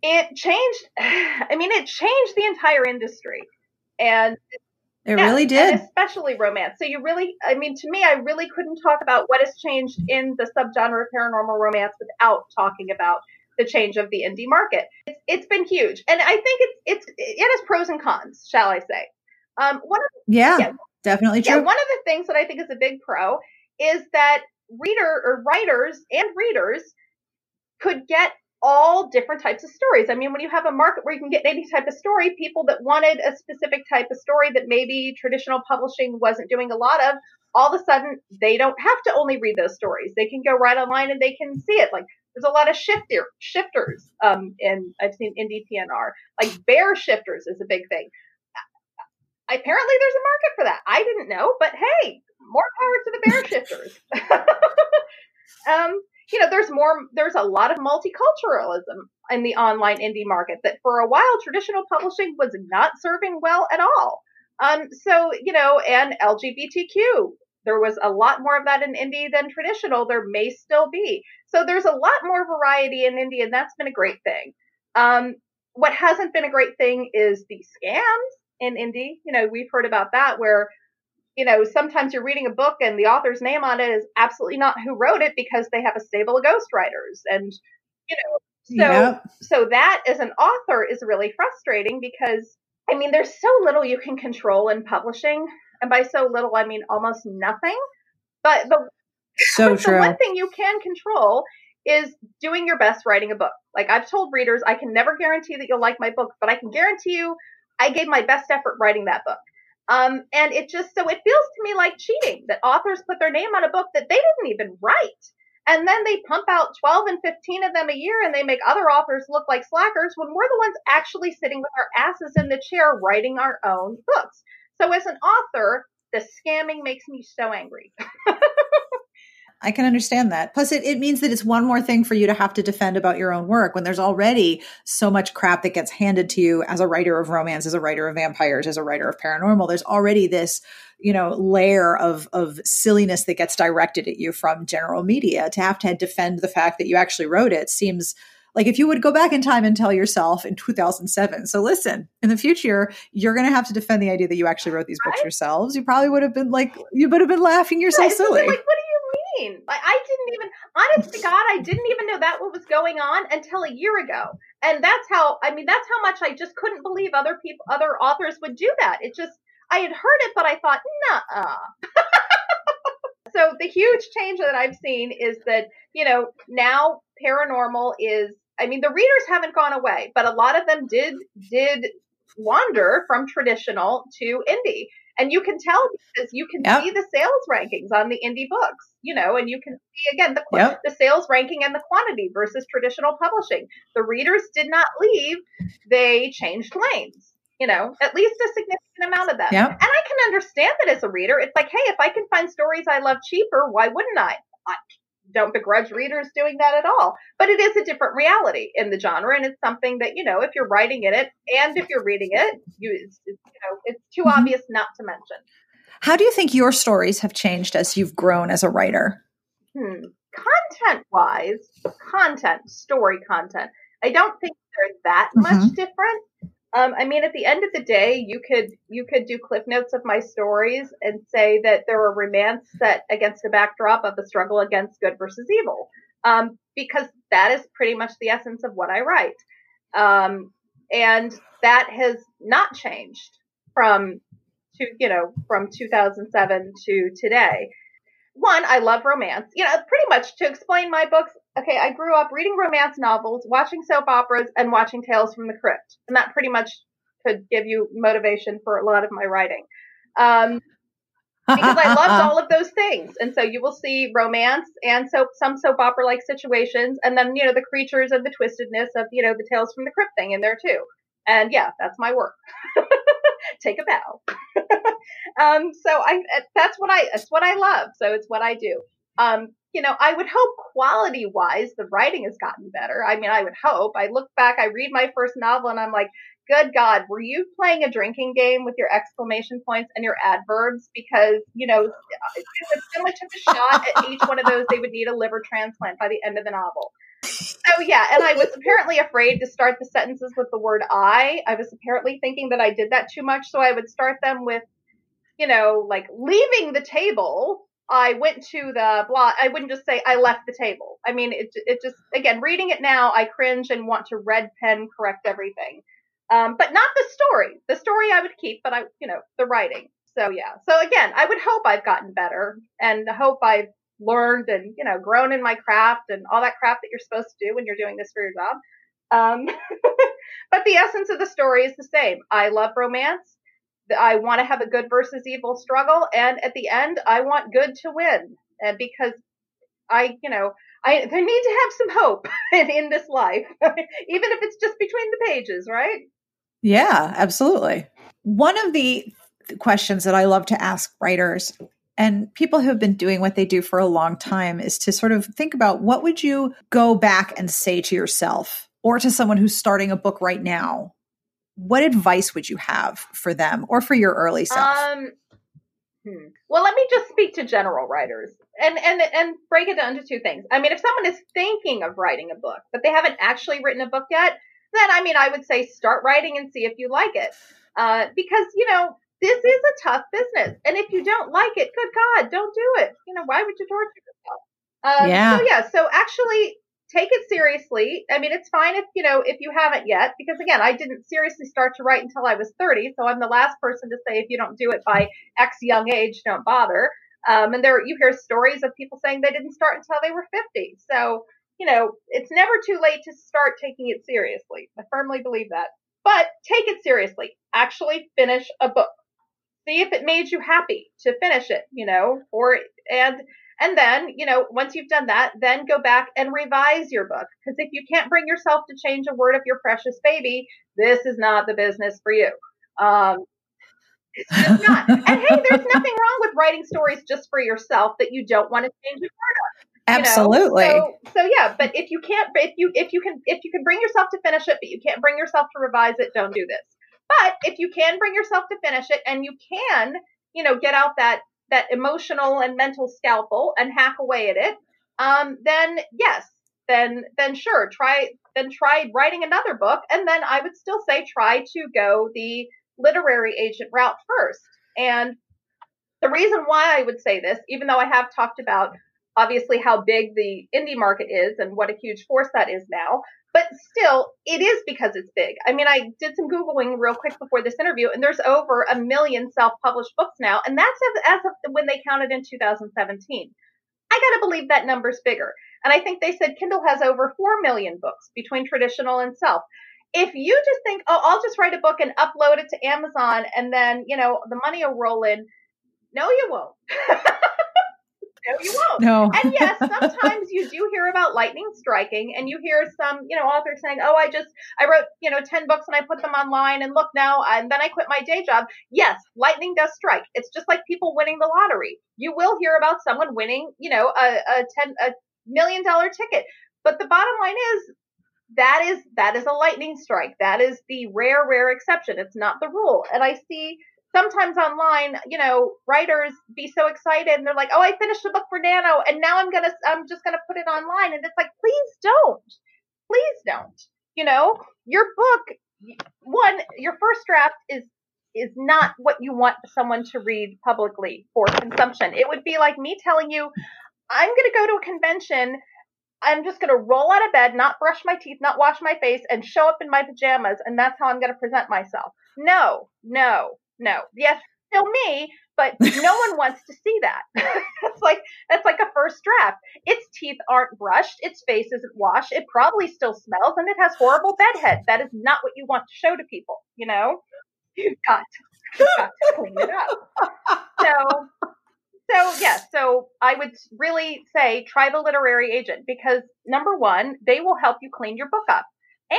it changed. I mean, it changed the entire industry, and It yeah, really did. especially romance. So you really, I mean, to me, I really couldn't talk about what has changed in the subgenre of paranormal romance without talking about the change of the indie market. It's, it's been huge, and I think it's it's it has pros and cons, shall I say? Um, one of Yeah, yeah. definitely yeah, true. one of the things that I think is a big pro is that reader or writers and readers could get all different types of stories. I mean, when you have a market where you can get any type of story, people that wanted a specific type of story that maybe traditional publishing wasn't doing a lot of, all of a sudden they don't have to only read those stories. They can go right online and they can see it. Like there's a lot of shifter shifters um in I've seen indie PNR. Like bear shifters is a big thing. Apparently there's a market for that. I didn't know, but hey, more power to the bear shifters. um you know, there's more, there's a lot of multiculturalism in the online indie market that for a while traditional publishing was not serving well at all. Um, so, you know, and LGBTQ, there was a lot more of that in indie than traditional. There may still be. So there's a lot more variety in indie, and that's been a great thing. Um, what hasn't been a great thing is the scams in indie. You know, we've heard about that where, you know, sometimes you're reading a book and the author's name on it is absolutely not who wrote it because they have a stable of ghostwriters. And, you know, so, yep. so that as an author is really frustrating because, I mean, there's so little you can control in publishing. And by so little, I mean almost nothing. But the, so the one thing you can control is doing your best writing a book. Like I've told readers, I can never guarantee that you'll like my book, but I can guarantee you I gave my best effort writing that book. Um, and it just, so it feels to me like cheating that authors put their name on a book that they didn't even write. And then they pump out 12 and 15 of them a year and they make other authors look like slackers when we're the ones actually sitting with our asses in the chair writing our own books. So as an author, the scamming makes me so angry. I can understand that. Plus, it, it means that it's one more thing for you to have to defend about your own work when there's already so much crap that gets handed to you as a writer of romance, as a writer of vampires, as a writer of paranormal. There's already this, you know, layer of of silliness that gets directed at you from general media. To have to defend the fact that you actually wrote it seems like if you would go back in time and tell yourself in 2007, so listen, in the future, you're going to have to defend the idea that you actually wrote these books right? yourselves. You probably would have been like, you would have been laughing yourself right. silly. Like, what Like, I didn't even, honest to God, I didn't even know that what was going on until a year ago. And that's how, I mean, that's how much I just couldn't believe other people, other authors would do that. It just, I had heard it, but I thought, nah. so the huge change that I've seen is that, you know, now paranormal is, I mean, the readers haven't gone away, but a lot of them did, did wander from traditional to indie. And you can tell because you can yep. see the sales rankings on the indie books, you know, and you can see again the yep. the sales ranking and the quantity versus traditional publishing. The readers did not leave; they changed lanes. You know, at least a significant amount of them. Yep. And I can understand that as a reader. It's like, hey, if I can find stories I love cheaper, why wouldn't I? I don't begrudge readers doing that at all. But it is a different reality in the genre, and it's something that you know, if you're writing in it and if you're reading it, you, it's, you know, it's too mm-hmm. obvious not to mention. How do you think your stories have changed as you've grown as a writer? Hmm. Content wise, content, story content. I don't think they're that mm-hmm. much different. Um, I mean, at the end of the day, you could you could do cliff notes of my stories and say that there were romance set against a backdrop of the struggle against good versus evil, um, because that is pretty much the essence of what I write, um, and that has not changed from to you know from 2007 to today. One, I love romance. You know, pretty much to explain my books, okay, I grew up reading romance novels, watching soap operas, and watching Tales from the Crypt. And that pretty much could give you motivation for a lot of my writing. Um, because I loved all of those things. And so you will see romance and soap, some soap opera like situations, and then, you know, the creatures and the twistedness of, you know, the Tales from the Crypt thing in there too. And yeah, that's my work. Take a bow. um, so I, that's what I, that's what I love. So it's what I do. Um, you know, I would hope quality wise, the writing has gotten better. I mean, I would hope. I look back, I read my first novel and I'm like, good God, were you playing a drinking game with your exclamation points and your adverbs? Because, you know, if someone took a shot at each one of those, they would need a liver transplant by the end of the novel. So yeah, and I was apparently afraid to start the sentences with the word I. I was apparently thinking that I did that too much, so I would start them with, you know, like leaving the table. I went to the blot. I wouldn't just say I left the table. I mean, it it just again reading it now, I cringe and want to red pen correct everything, um, but not the story. The story I would keep, but I, you know, the writing. So yeah. So again, I would hope I've gotten better and hope I've learned and you know grown in my craft and all that crap that you're supposed to do when you're doing this for your job. Um, but the essence of the story is the same. I love romance. I want to have a good versus evil struggle, and at the end, I want good to win. Because I, you know, I there need to have some hope in, in this life, even if it's just between the pages, right? Yeah, absolutely. One of the questions that I love to ask writers and people who have been doing what they do for a long time is to sort of think about what would you go back and say to yourself or to someone who's starting a book right now what advice would you have for them or for your early self um, hmm. well let me just speak to general writers and and and break it down to two things i mean if someone is thinking of writing a book but they haven't actually written a book yet then i mean i would say start writing and see if you like it uh, because you know this is a tough business. And if you don't like it, good God, don't do it. You know, why would you torture yourself? Um, yeah. So yeah, so actually take it seriously. I mean, it's fine if, you know, if you haven't yet, because again, I didn't seriously start to write until I was 30. So I'm the last person to say, if you don't do it by X young age, don't bother. Um, and there, you hear stories of people saying they didn't start until they were 50. So, you know, it's never too late to start taking it seriously. I firmly believe that. But take it seriously. Actually finish a book see if it made you happy to finish it, you know, or, and, and then, you know, once you've done that, then go back and revise your book. Because if you can't bring yourself to change a word of your precious baby, this is not the business for you. Um, it's just not. and hey, there's nothing wrong with writing stories just for yourself that you don't want to change a word of. Absolutely. So, so yeah, but if you can't, if you if you can if you can bring yourself to finish it, but you can't bring yourself to revise it, don't do this. But if you can bring yourself to finish it and you can, you know, get out that, that emotional and mental scalpel and hack away at it, um, then yes, then, then sure, try, then try writing another book. And then I would still say try to go the literary agent route first. And the reason why I would say this, even though I have talked about obviously how big the indie market is and what a huge force that is now, but still, it is because it's big. I mean, I did some Googling real quick before this interview, and there's over a million self published books now, and that's as, as of when they counted in 2017. I gotta believe that number's bigger. And I think they said Kindle has over 4 million books between traditional and self. If you just think, oh, I'll just write a book and upload it to Amazon and then, you know, the money will roll in, no, you won't. No, you won't. No. and yes, sometimes you do hear about lightning striking and you hear some, you know, authors saying, oh, I just, I wrote, you know, 10 books and I put them online and look now, and then I quit my day job. Yes, lightning does strike. It's just like people winning the lottery. You will hear about someone winning, you know, a, a 10, a million dollar ticket. But the bottom line is, that is that is a lightning strike. That is the rare, rare exception. It's not the rule. And I see sometimes online, you know, writers be so excited and they're like, "Oh, I finished a book for Nano, and now I'm gonna, I'm just gonna put it online," and it's like, please don't, please don't. You know, your book, one, your first draft is is not what you want someone to read publicly for consumption. It would be like me telling you, I'm gonna go to a convention. I'm just going to roll out of bed, not brush my teeth, not wash my face, and show up in my pajamas, and that's how I'm going to present myself. No, no, no. Yes, still me, but no one wants to see that. it's like that's like a first draft. Its teeth aren't brushed, its face isn't washed, it probably still smells, and it has horrible bedhead. That is not what you want to show to people, you know? You've got to, you've got to clean it up. So so yeah, so I would really say try the literary agent because number one, they will help you clean your book up.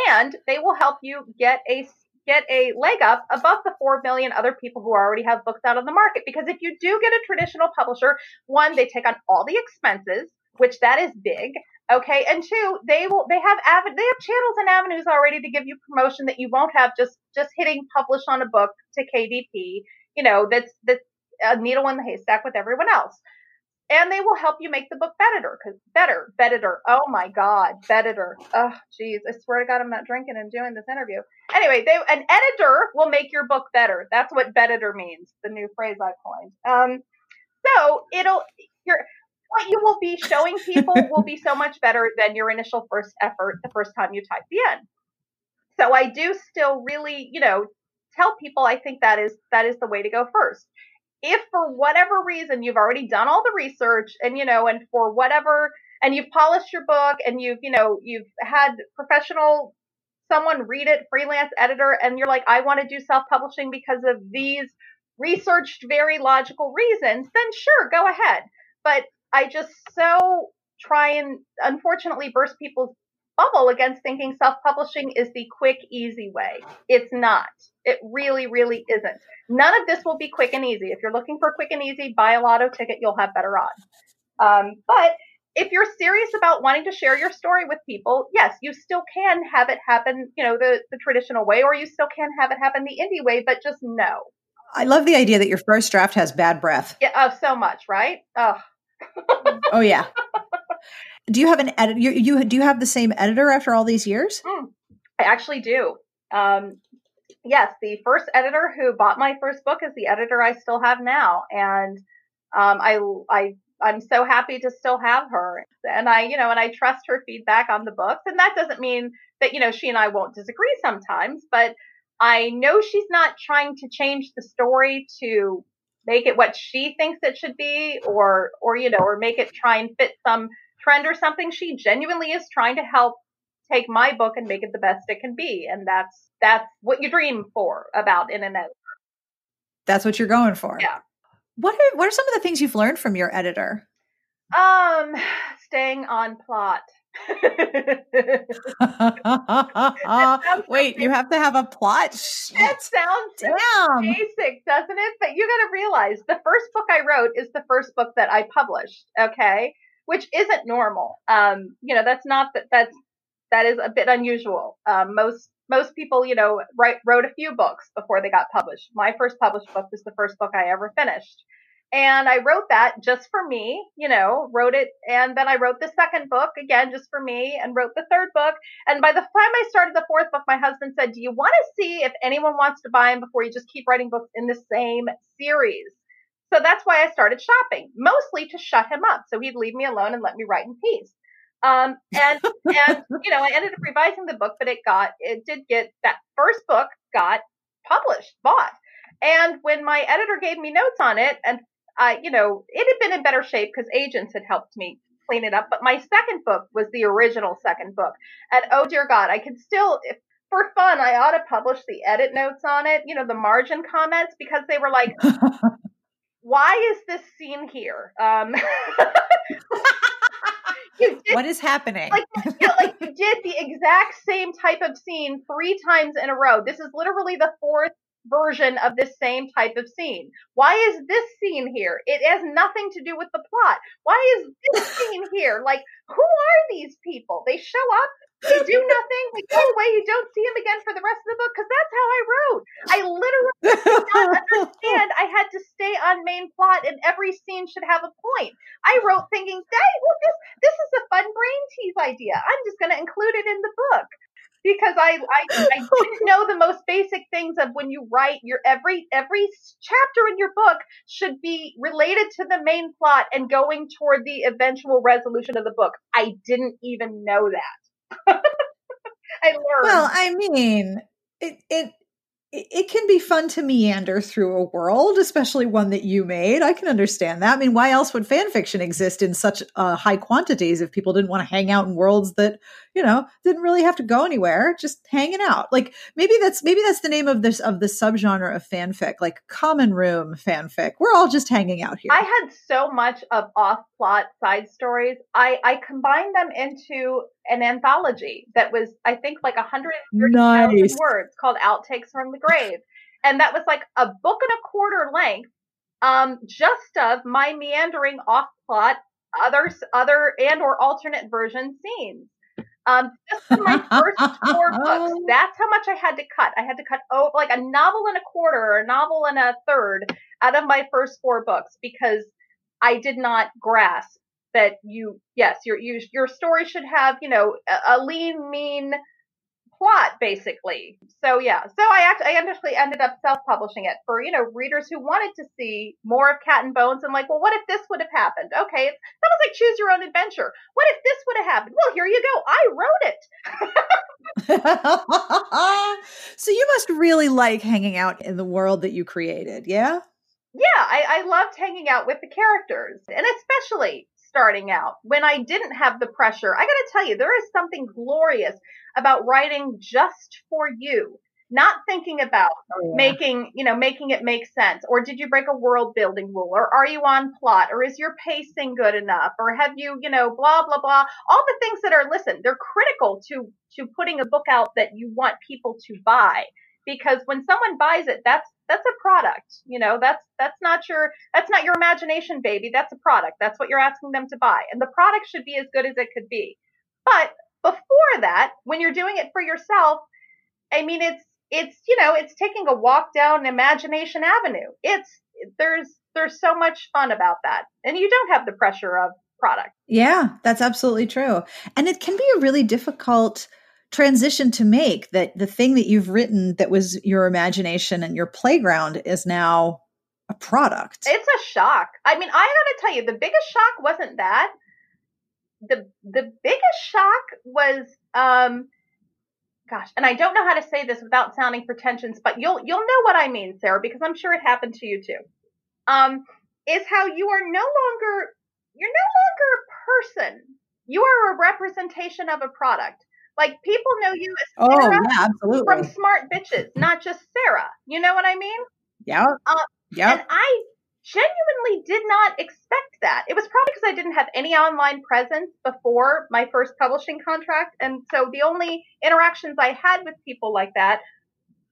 And they will help you get a get a leg up above the 4 million other people who already have books out on the market. Because if you do get a traditional publisher, one, they take on all the expenses, which that is big. Okay. And two, they will, they have av- they have channels and avenues already to give you promotion that you won't have just, just hitting publish on a book to KDP, you know, that's, that's a needle in the haystack with everyone else and they will help you make the book better because better better. Oh my god better. Oh jeez i swear to god i'm not drinking and doing this interview. Anyway they an editor will make your book better. That's what better means the new phrase i coined. Um so it'll your what you will be showing people will be so much better than your initial first effort the first time you type the end so i do still really you know tell people i think that is that is the way to go first if for whatever reason you've already done all the research and you know and for whatever and you've polished your book and you've you know you've had professional someone read it freelance editor and you're like i want to do self-publishing because of these researched very logical reasons then sure go ahead but i just so try and unfortunately burst people's bubble against thinking self-publishing is the quick, easy way. It's not. It really, really isn't. None of this will be quick and easy. If you're looking for quick and easy, buy a lotto ticket. You'll have better odds. Um, but if you're serious about wanting to share your story with people, yes, you still can have it happen, you know, the, the traditional way, or you still can have it happen the indie way, but just no. I love the idea that your first draft has bad breath. Yeah, oh, so much, right? Oh, oh yeah. Do you have an edit? You, you do you have the same editor after all these years? Mm, I actually do. Um, yes, the first editor who bought my first book is the editor I still have now, and um, I I I'm so happy to still have her. And I, you know, and I trust her feedback on the books. And that doesn't mean that, you know, she and I won't disagree sometimes, but I know she's not trying to change the story to make it what she thinks it should be or, or, you know, or make it try and fit some trend or something. She genuinely is trying to help take my book and make it the best it can be. And that's, that's what you dream for about in and out. That's what you're going for. Yeah. What are what are some of the things you've learned from your editor? Um, staying on plot. Wait, you have to have a plot. Shit. That sounds Damn. basic, doesn't it? But you got to realize the first book I wrote is the first book that I published. Okay, which isn't normal. Um, you know, that's not that. That's that is a bit unusual. Um, most most people, you know, write, wrote a few books before they got published. My first published book was the first book I ever finished. And I wrote that just for me, you know, wrote it. And then I wrote the second book again, just for me and wrote the third book. And by the time I started the fourth book, my husband said, do you want to see if anyone wants to buy them before you just keep writing books in the same series? So that's why I started shopping, mostly to shut him up. So he'd leave me alone and let me write in peace. Um, and, and, you know, I ended up revising the book, but it got, it did get, that first book got published, bought. And when my editor gave me notes on it, and I, you know, it had been in better shape because agents had helped me clean it up. But my second book was the original second book. And oh dear God, I could still, if, for fun, I ought to publish the edit notes on it, you know, the margin comments, because they were like, why is this scene here? Um, did, what is happening? Like, yeah, like you did the exact same type of scene three times in a row. This is literally the fourth version of this same type of scene. Why is this scene here? It has nothing to do with the plot. Why is this scene here? Like, who are these people? They show up, they do nothing, they go away, you don't see them again for the rest of the book, because that's how I wrote. I literally did not understand I had to stay on main plot and every scene should have a point. I wrote thinking, hey, well, this, this is a fun brain tease idea. I'm just going to include it in the book because I, I, I didn't know the most basic things of when you write your every every chapter in your book should be related to the main plot and going toward the eventual resolution of the book. I didn't even know that. I learned. Well, I mean, it it it can be fun to meander through a world, especially one that you made. I can understand that. I mean, why else would fan fiction exist in such uh, high quantities if people didn't want to hang out in worlds that you know didn't really have to go anywhere, just hanging out? Like maybe that's maybe that's the name of this of the subgenre of fanfic, like common room fanfic. We're all just hanging out here. I had so much of off plot side stories. I I combined them into an anthology that was, I think, like 130,000 nice. words called Outtakes from the Grave. And that was like a book and a quarter length, um, just of my meandering off plot, other, other and or alternate version scenes. Um, just for my first four books. That's how much I had to cut. I had to cut oh, like a novel and a quarter or a novel and a third out of my first four books because I did not grasp that you yes your you, your story should have you know a, a, lean mean plot basically. So yeah. So i actually i actually ended up self-publishing it for you know readers who wanted to see more of cat and bones and like well what if this would have happened? Okay it's almost like choose your own adventure. What if this would have happened? Well here you go. I wrote it. So you must really like hanging out in the world that you created yeah? Yeah, I, I loved hanging out with the characters, and especially starting out when I didn't have the pressure. I got to tell you, there is something glorious about writing just for you. not thinking about Oh, yeah. making, you know, making it make sense. Or did you break a world building rule? Or are you on plot? Or is your pacing good enough? Or have you, you know, blah, blah, blah. All the things that are, listen, they're critical to, to putting a book out that you want people to buy. Because when someone buys it, that's, that's a product. You know, that's, that's not your, that's not your imagination, baby. That's a product. That's what you're asking them to buy. And the product should be as good as it could be. But before that, when you're doing it for yourself, I mean, it's, it's, you know, it's taking a walk down imagination avenue. It's, there's, there's so much fun about that. And you don't have the pressure of product. Yeah, that's absolutely true. And it can be a really difficult transition to make that the thing that you've written that was your imagination and your playground is now a product. It's a shock. I mean, I gotta tell you, the biggest shock wasn't that. The the biggest shock was um gosh, and I don't know how to say this without sounding pretentious, but you'll you'll know what I mean, Sarah, because I'm sure it happened to you too. Um, is how you are no longer you're no longer a person. You are a representation of a product. Like people know you as oh, Sarah yeah, from. Smart Bitches, not just Sarah. You know what I mean? Yeah. Uh, yeah. And I genuinely did not expect that. It was probably because I didn't have any online presence before my first publishing contract. And so the only interactions I had with people like that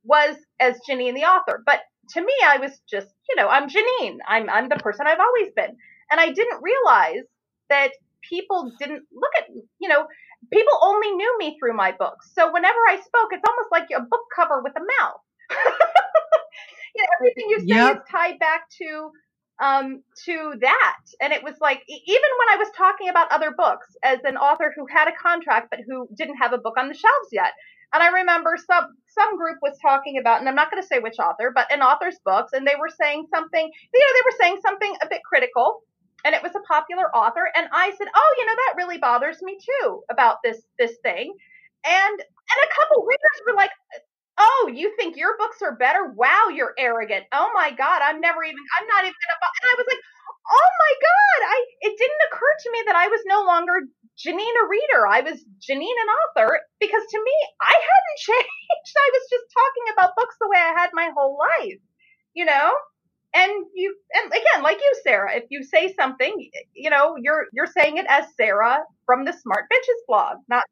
was as Jeaniene the author. But to me, I was just, you know, I'm Jeaniene. I'm, I'm the person I've always been. And I didn't realize that people didn't look at, you know, people only knew me through my books. So whenever I spoke, it's almost like a book cover with a mouth. you know, everything you say Yep. is tied back to um to that. And it was like even when I was talking about other books as an author who had a contract but who didn't have a book on the shelves yet. And I remember some some group was talking about, and I'm not going to say which author, but an author's books, and they were saying something. You know, they were saying something a bit critical, and it was a popular author. And I said, "Oh, you know, that really bothers me too about this this thing." And and a couple readers were like, "Oh, you think your books are better? Wow, you're arrogant. Oh my God, I'm never even. I'm not even gonna." buy-" And I was like, "Oh my God!" I it didn't occur to me that I was no longer Jeaniene a reader. I was Jeaniene an author because to me, I hadn't changed. I was just talking about books the way I had my whole life, you know? And you, and again, like you, Sarah, if you say something, you know, you're, you're saying it as Sarah from the Smart Bitches blog, not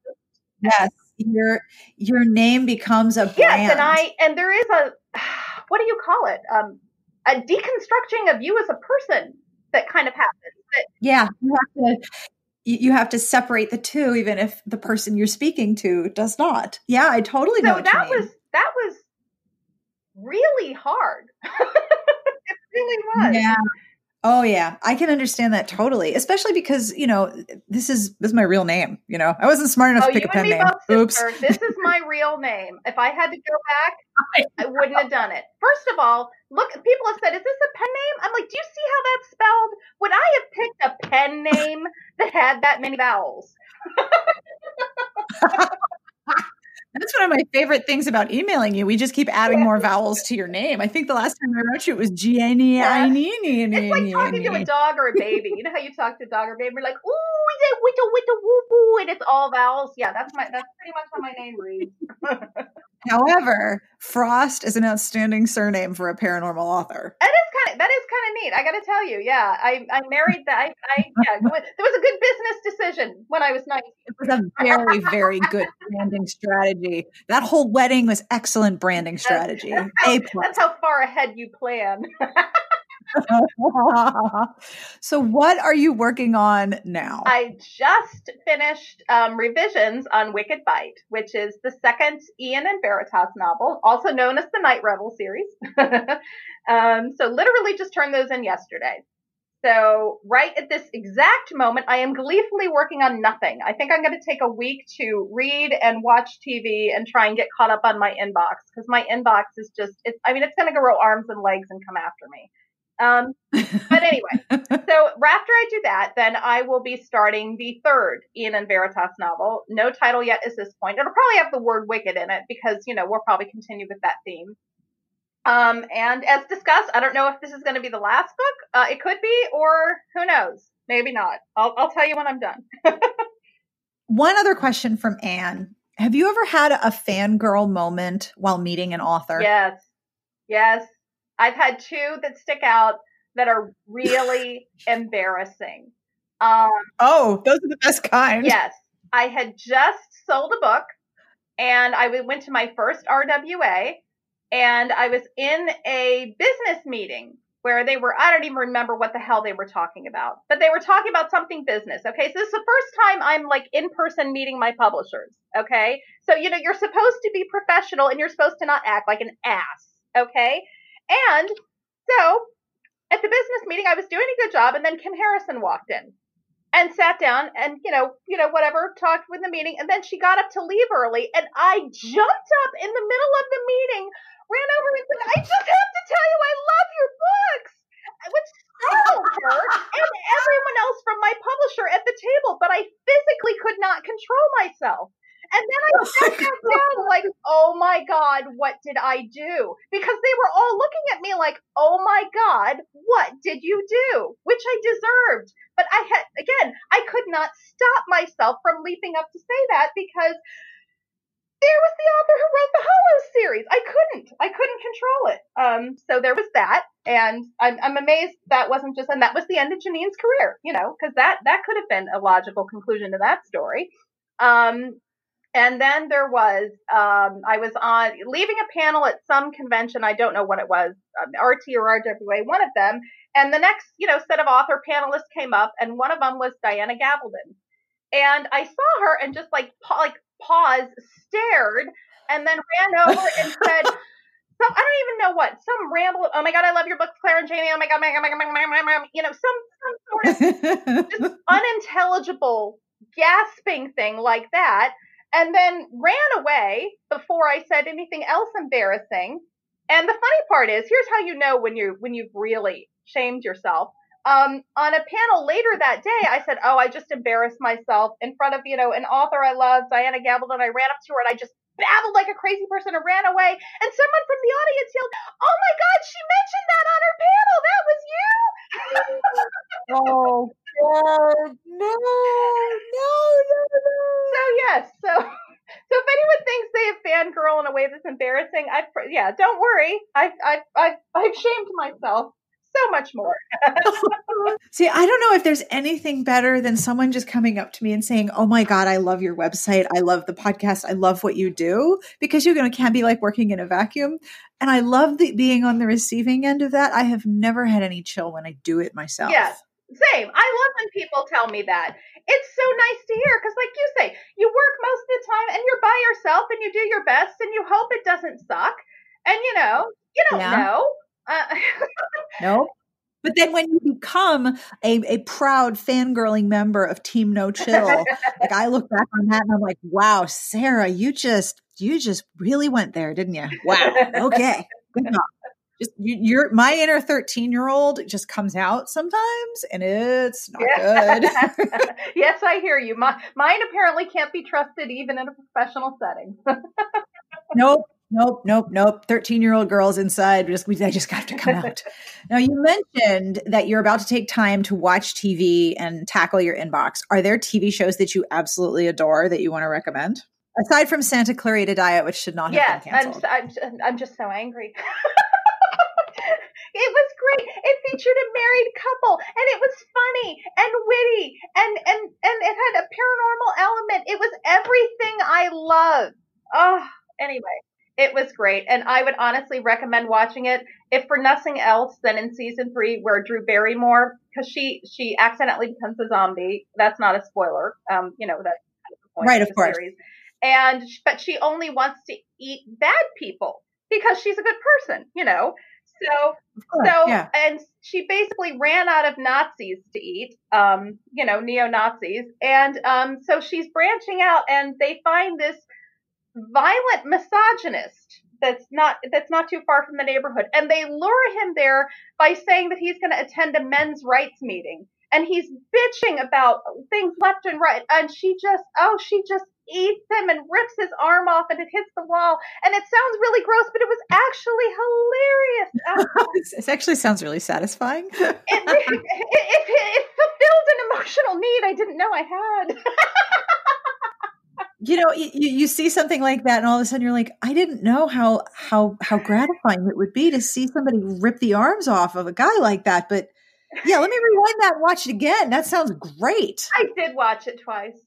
Yes. Your your name becomes a brand. Yes, and I, and there is a, what do you call it? Um, a deconstructing of you as a person that kind of happens. That, yeah, you have to you have to separate the two even if the person you're speaking to does not. Yeah, I totally know so you that was, that was really hard. really was. Yeah. Oh yeah, I can understand that totally, especially because you know this is this is my real name. You know, I wasn't smart enough Oh, to pick a pen me name. Oops. sister. This is my real name. If I had to go back, I wouldn't have done it. First of all, look, people have said, "Is this a pen name?" I'm like, "Do you see how that's spelled? Would I have picked a pen name that had that many vowels?" That's one of my favorite things about emailing you. We just keep adding more vowels to your name. I think the last time I wrote you, it was G N I N N E. It's like talking to a dog or a baby. You know how you talk to a dog or a baby? We're like, "Ooh, is it witta witta woo woo," and it's all vowels. Yeah, that's my that's pretty much how my name reads. However, Frost is an outstanding surname for a paranormal author. That is kind of that is kind of neat. I got to tell you, yeah. I I married that. I, I yeah. It was, a good business decision when I was nineteen. It was a very, very good branding strategy. That whole wedding was excellent branding strategy. That's that's how far ahead you plan. so, what are you working on now? I just finished um, revisions on Wicked Bite, which is the second Ian and Veritas novel, also known as the Night Rebel series. um, so, literally just turned those in yesterday. So, right at this exact moment, I am gleefully working on nothing. I think I'm going to take a week to read and watch TV and try and get caught up on my inbox because my inbox is just, it's, I mean, it's going to grow arms and legs and come after me. Um, but anyway, so after I do that, then I will be starting the third Ian and Veritas novel. No title yet at this point. It'll probably have the word wicked in it because, you know, we'll probably continue with that theme. Um, and as discussed, I don't know if this is going to be the last book. Uh, it could be, or who knows? Maybe not. I'll, I'll tell you when I'm done. One other question from Ann. Have you ever had a fangirl moment while meeting an author? Yes. Yes. I've had two that stick out that are really embarrassing. Um, oh, those are the best kind. Yes. I had just sold a book and I went to my first RWA and I was in a business meeting where they were, I don't even remember what the hell they were talking about, but they were talking about something business. Okay. So this is the first time I'm like in person meeting my publishers. Okay. So, you know, you're supposed to be professional and you're supposed to not act like an ass. Okay. And so at the business meeting, I was doing a good job and then Kim Harrison walked in and sat down and, you know, you know, whatever, talked with the meeting. And then she got up to leave early and I jumped up in the middle of the meeting ran over and said, I just have to tell you, I love your books. Which startled her and everyone else from my publisher at the table, but I physically could not control myself. And then I sat back down like, oh my God, what did I do? Because they were all looking at me like, oh my God, what did you do? Which I deserved. But I had, again, I could not stop myself from leaping up to say that because there was the author who wrote the Hollow series. I couldn't. I couldn't control it. Um, so there was that, and I'm, I'm amazed that wasn't just, and that was the end of Jeaniene's career, you know, because that that could have been a logical conclusion to that story. Um, and then there was, um, I was on leaving a panel at some convention. I don't know what it was, um, RT or RWA, one of them. And the next, you know, set of author panelists came up, and one of them was Diana Gabaldon. And I saw her and just like like paused, stared, and then ran over and said, "So I don't even know what, some ramble. Oh my God, I love your book, Claire and Jamie. Oh my God, oh my God, oh my God, oh my God, oh my God. you know, some, some sort of just unintelligible gasping thing like that. And then ran away before I said anything else embarrassing. And the funny part is, here's how you know when you when you've really shamed yourself um, on a panel later that day, I said, "Oh, I just embarrassed myself in front of you know an author I love, Diana Gabaldon." I ran up to her and I just babbled like a crazy person and ran away. And someone from the audience yelled, "Oh my God, she mentioned that on her panel! That was you!" oh God, no, no, no, no. So yes, so. So if anyone thinks they have fangirl in a way that's embarrassing, I yeah, don't worry. I've I've I've, I've shamed myself so much more. See, I don't know if there's anything better than someone just coming up to me and saying, "Oh my god, I love your website. I love the podcast. I love what you do." Because you're going to can't be like working in a vacuum. And I love the, being on the receiving end of that. I have never had any chill when I do it myself. Yes. Same. I love when people tell me that. It's so nice to hear because, like you say, you work most of the time and you're by yourself and you do your best and you hope it doesn't suck. And you know, you don't yeah. know. Uh, no. But then when you become a, a proud fangirling member of Team No Chill, like I look back on that and I'm like, wow, Sarah, you just you just really went there, didn't you? Wow. Okay. Good job. Just you, are my inner 13 year old just comes out sometimes and it's not yeah. good. yes, I hear you. My, mine apparently can't be trusted even in a professional setting. nope. Nope, nope, nope. 13 year old girls inside, just, we, they just got to come out. now, you mentioned that you're about to take time to watch TV and tackle your inbox. Are there TV shows that you absolutely adore that you want to recommend? Aside from Santa Clarita Diet, which should not have yes, been canceled. I'm, I'm, I'm just so angry. It was great. It featured a married couple and it was funny and witty and and and it had a paranormal element. It was everything I love. Oh, anyway it was great. And I would honestly recommend watching it, if for nothing else than in season three, where Drew Barrymore, because she she accidentally becomes a zombie. That's not a spoiler. Um, you know that's right, of, of course. Series. And but she only wants to eat bad people because she's a good person, you know. So course, so yeah. and she basically ran out of Nazis to eat, um, you know, neo Nazis, and um, so she's branching out, and they find this violent misogynist that's not that's not too far from the neighborhood and they lure him there by saying that he's going to attend a men's rights meeting and he's bitching about things left and right and she just oh she just eats him and rips his arm off and it hits the wall and it sounds really gross but it was actually hilarious um, it actually sounds really satisfying it, it, it, it, fulfilled an emotional need i didn't know i had you know, you, you see something like that, and all of a sudden you're like, I didn't know how how how gratifying it would be to see somebody rip the arms off of a guy like that. But yeah, let me rewind that and watch it again. That sounds great. I did watch it twice.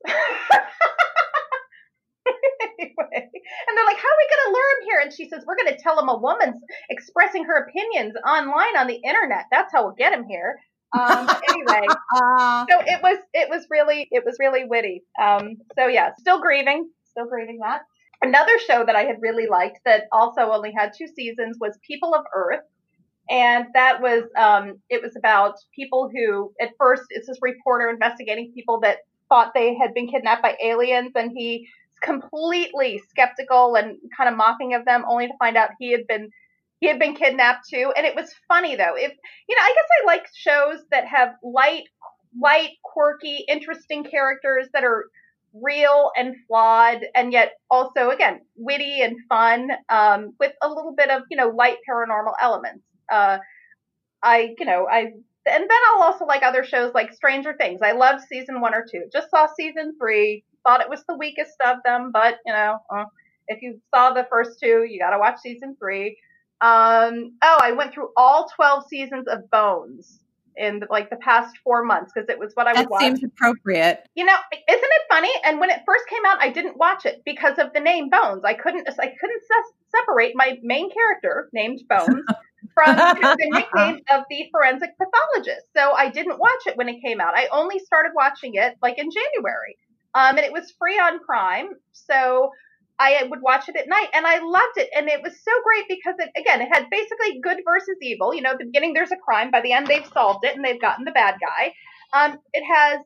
anyway, and they're like, "How are we going to lure him here?" And she says, "We're going to tell him a woman's expressing her opinions online on the internet. That's how we'll get him here." Um, anyway, so it was it was really it was really witty. Um, so yeah, still grieving, still grieving that. Another show that I had really liked that also only had two seasons was People of Earth. And that was, um, it was about people who, at first, it's this reporter investigating people that thought they had been kidnapped by aliens, and he completely skeptical and kind of mocking of them, only to find out he had been he had been kidnapped too. And it was funny though. If you know, I guess I like shows that have light, light, quirky, interesting characters that are real and flawed, and yet also again witty and fun, um, with a little bit of you know light paranormal elements. Uh, I you know I and then I'll also like other shows like Stranger Things. I love season one or two. Just saw season three. Thought it was the weakest of them, but you know, uh, if you saw the first two, you got to watch season three. Um, oh, I went through all twelve seasons of Bones in the, like the past four months because it was what I that was. That seems appropriate. You know, isn't it funny? And when it first came out, I didn't watch it because of the name Bones. I couldn't. I couldn't se- separate my main character named Bones from the nickname of the forensic pathologist. So I didn't watch it when it came out. I only started watching it like in January. Um, and it was free on Prime. So I would watch it at night and I loved it. And it was so great because it, again, it had basically good versus evil. You know, at the beginning there's a crime. By the end, they've solved it and they've gotten the bad guy. Um, it has,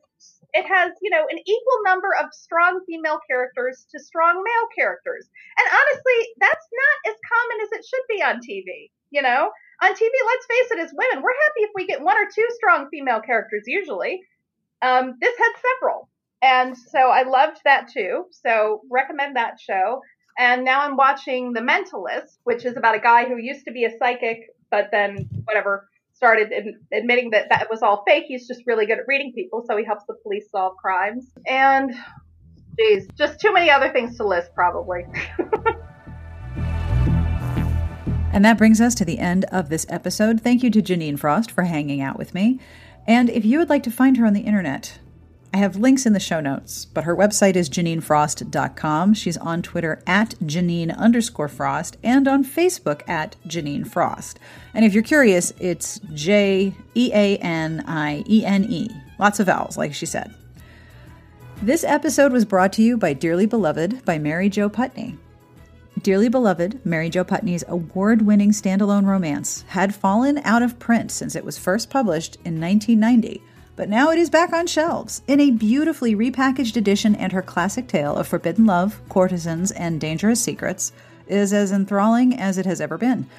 it has, you know, an equal number of strong female characters to strong male characters. And honestly, that's not as common as it should be on TV. You know, on TV, let's face it, as women, we're happy if we get one or two strong female characters usually. Um, this had several. And so I loved that too. So recommend that show. And now I'm watching The Mentalist, which is about a guy who used to be a psychic, but then whatever started admitting that that was all fake. He's just really good at reading people, so he helps the police solve crimes. And geez, just too many other things to list, probably. and that brings us to the end of this episode. Thank you to Jeaniene Frost for hanging out with me. And if you would like to find her on the internet, I have links in the show notes, but her website is JeanieneFrost.com. She's on Twitter at Jeaniene underscore Frost and on Facebook at Jeaniene Frost. And if you're curious, it's J E A N I E N E. Lots of vowels, like she said. This episode was brought to you by Dearly Beloved by Mary Jo Putney. Dearly Beloved, Mary Jo Putney's award winning standalone romance, had fallen out of print since it was first published in 1990 but now it is back on shelves in a beautifully repackaged edition, and her classic tale of forbidden love, courtesans, and dangerous secrets is as enthralling as it has ever been.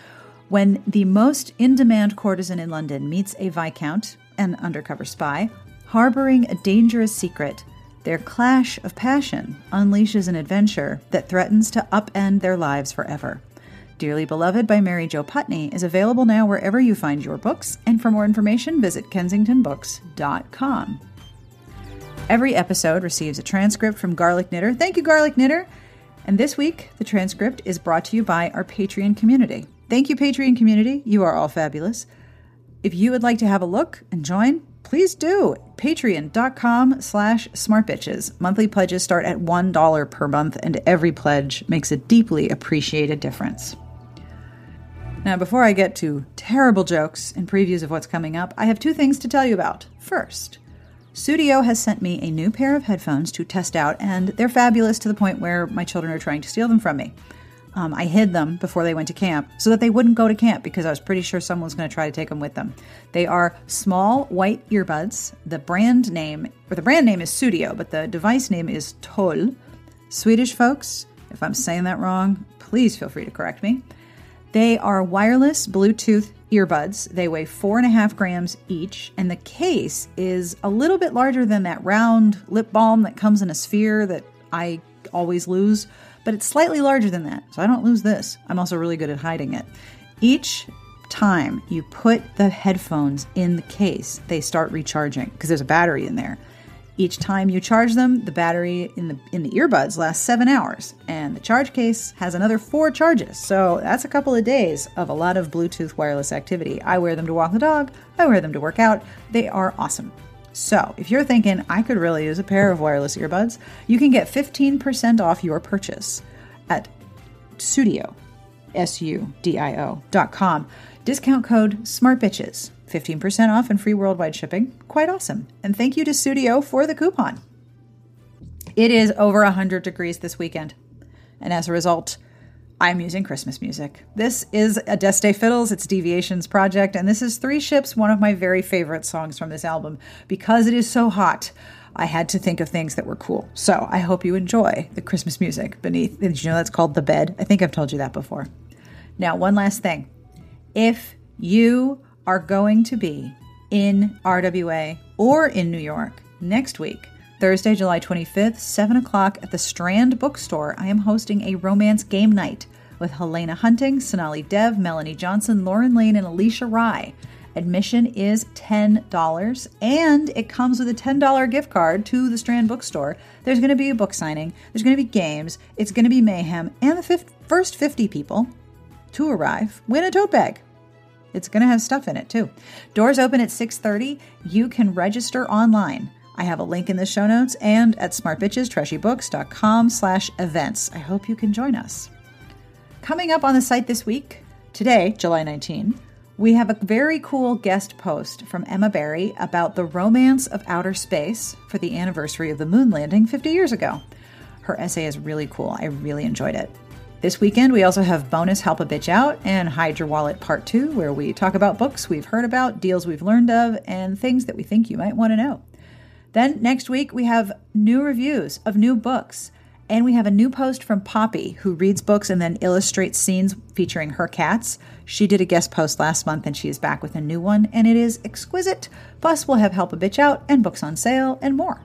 When the most in demand courtesan in London meets a Viscount, an undercover spy, harboring a dangerous secret, their clash of passion unleashes an adventure that threatens to upend their lives forever. Dearly Beloved by Mary Jo Putney is available now wherever you find your books, and for more information, visit kensingtonbooks.com. Every episode receives a transcript from Garlic Knitter. Thank you, Garlic Knitter. And this week, the transcript is brought to you by our Patreon community. Thank you, Patreon community. You are all fabulous. If you would like to have a look and join, please do. Patreon.com slash smartbitches. Monthly pledges start at $1 per month, and every pledge makes a deeply appreciated difference. Now, before I get to terrible jokes and previews of what's coming up, I have two things to tell you about. First, Sudio has sent me a new pair of headphones to test out, and they're fabulous to the point where my children are trying to steal them from me. Um, I hid them before they went to camp so that they wouldn't go to camp because I was pretty sure someone was going to try to take them with them. They are small white earbuds. The brand name, or the brand name is Sudio, but the device name is Toll. Swedish folks, if I'm saying that wrong, please feel free to correct me. They are wireless Bluetooth earbuds. They weigh four and a half grams each, and the case is a little bit larger than that round lip balm that comes in a sphere that I always lose, but it's slightly larger than that, so I don't lose this. I'm also really good at hiding it. Each time you put the headphones in the case, they start recharging because there's a battery in there. Each time you charge them, the battery in the in the earbuds lasts 7 hours and the charge case has another 4 charges. So that's a couple of days of a lot of Bluetooth wireless activity. I wear them to walk the dog, I wear them to work out. They are awesome. So, if you're thinking I could really use a pair of wireless earbuds, you can get 15% off your purchase at Sudio, S U D I O dot com. Discount code SMARTBITCHES. 15% off and free worldwide shipping. Quite awesome. And thank you to Sudio for the coupon. It is over 100 degrees this weekend. And as a result, I'm using Christmas music. This is Adeste Fideles, it's Deviations project, and this is Three Ships, one of my very favorite songs from this album. Because it is so hot, I had to think of things that were cool. So I hope you enjoy the Christmas music beneath. Did you know that's called The Bed? I think I've told you that before. Now, one last thing. If you are going to be in RWA or in New York next week, Thursday, July 25th, 7 o'clock at the Strand Bookstore, I am hosting a romance game night with Helena Hunting, Sonali Dev, Melonie Johnson, Lauren Lane, and Alisha Rai. Admission is $10 and it comes with a $10 gift card to the Strand Bookstore. There's going to be a book signing, there's going to be games, it's going to be mayhem, and the first 50 people to arrive win a tote bag. It's going to have stuff in it too. Doors open at 6:30. You can register online. I have a link in the show notes and at smartbitchestrashybooks.com slash events. I hope you can join us. Coming up on the site this week, today, July 19, we have a very cool guest post from Emma Barry about the romance of outer space for the anniversary of the moon landing 50 years ago. Her essay is really cool. I really enjoyed it. This weekend, we also have bonus Help a Bitch Out and Hide Your Wallet Part 2, where we talk about books we've heard about, deals we've learned of, and things that we think you might want to know. Then next week, we have new reviews of new books. And we have a new post from Poppy, who reads books and then illustrates scenes featuring her cats. She did a guest post last month and she is back with a new one, and it is exquisite. Plus, we'll have Help a Bitch Out and books on sale and more.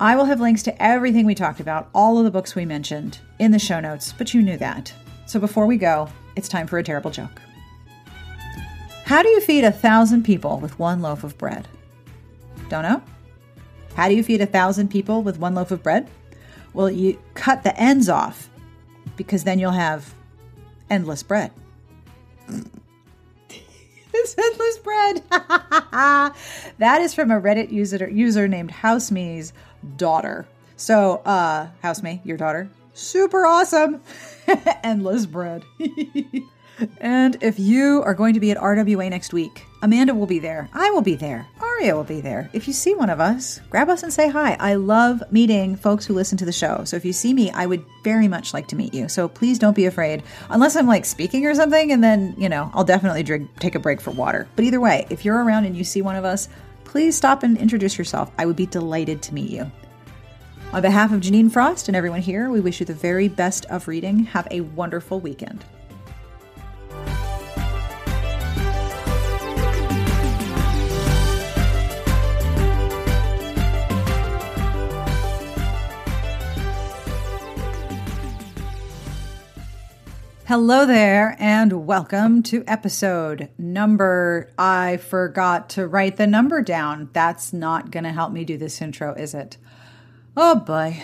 I will have links to everything we talked about, all of the books we mentioned, in the show notes, but you knew that. So before we go, it's time for a terrible joke. How do you feed a thousand people with one loaf of bread? Don't know? How do you feed a thousand people with one loaf of bread? Well, you cut the ends off because then you'll have endless bread. it's endless bread. that is from a Reddit user, user named HouseMe's daughter. So, uh, HouseMe, your daughter, super awesome. endless bread. and if you are going to be at RWA next week, Amanda will be there. I will be there. Aria will be there. If you see one of us, grab us and say hi. I love meeting folks who listen to the show. So if you see me, I would very much like to meet you. So please don't be afraid, unless I'm like speaking or something, and then, you know, I'll definitely drink, take a break for water. But either way, if you're around and you see one of us, please stop and introduce yourself. I would be delighted to meet you. On behalf of Jeaniene Frost and everyone here, we wish you the very best of reading. Have a wonderful weekend. Hello there, and welcome to episode number. I forgot to write the number down. That's not going to help me do this intro, is it? Oh boy.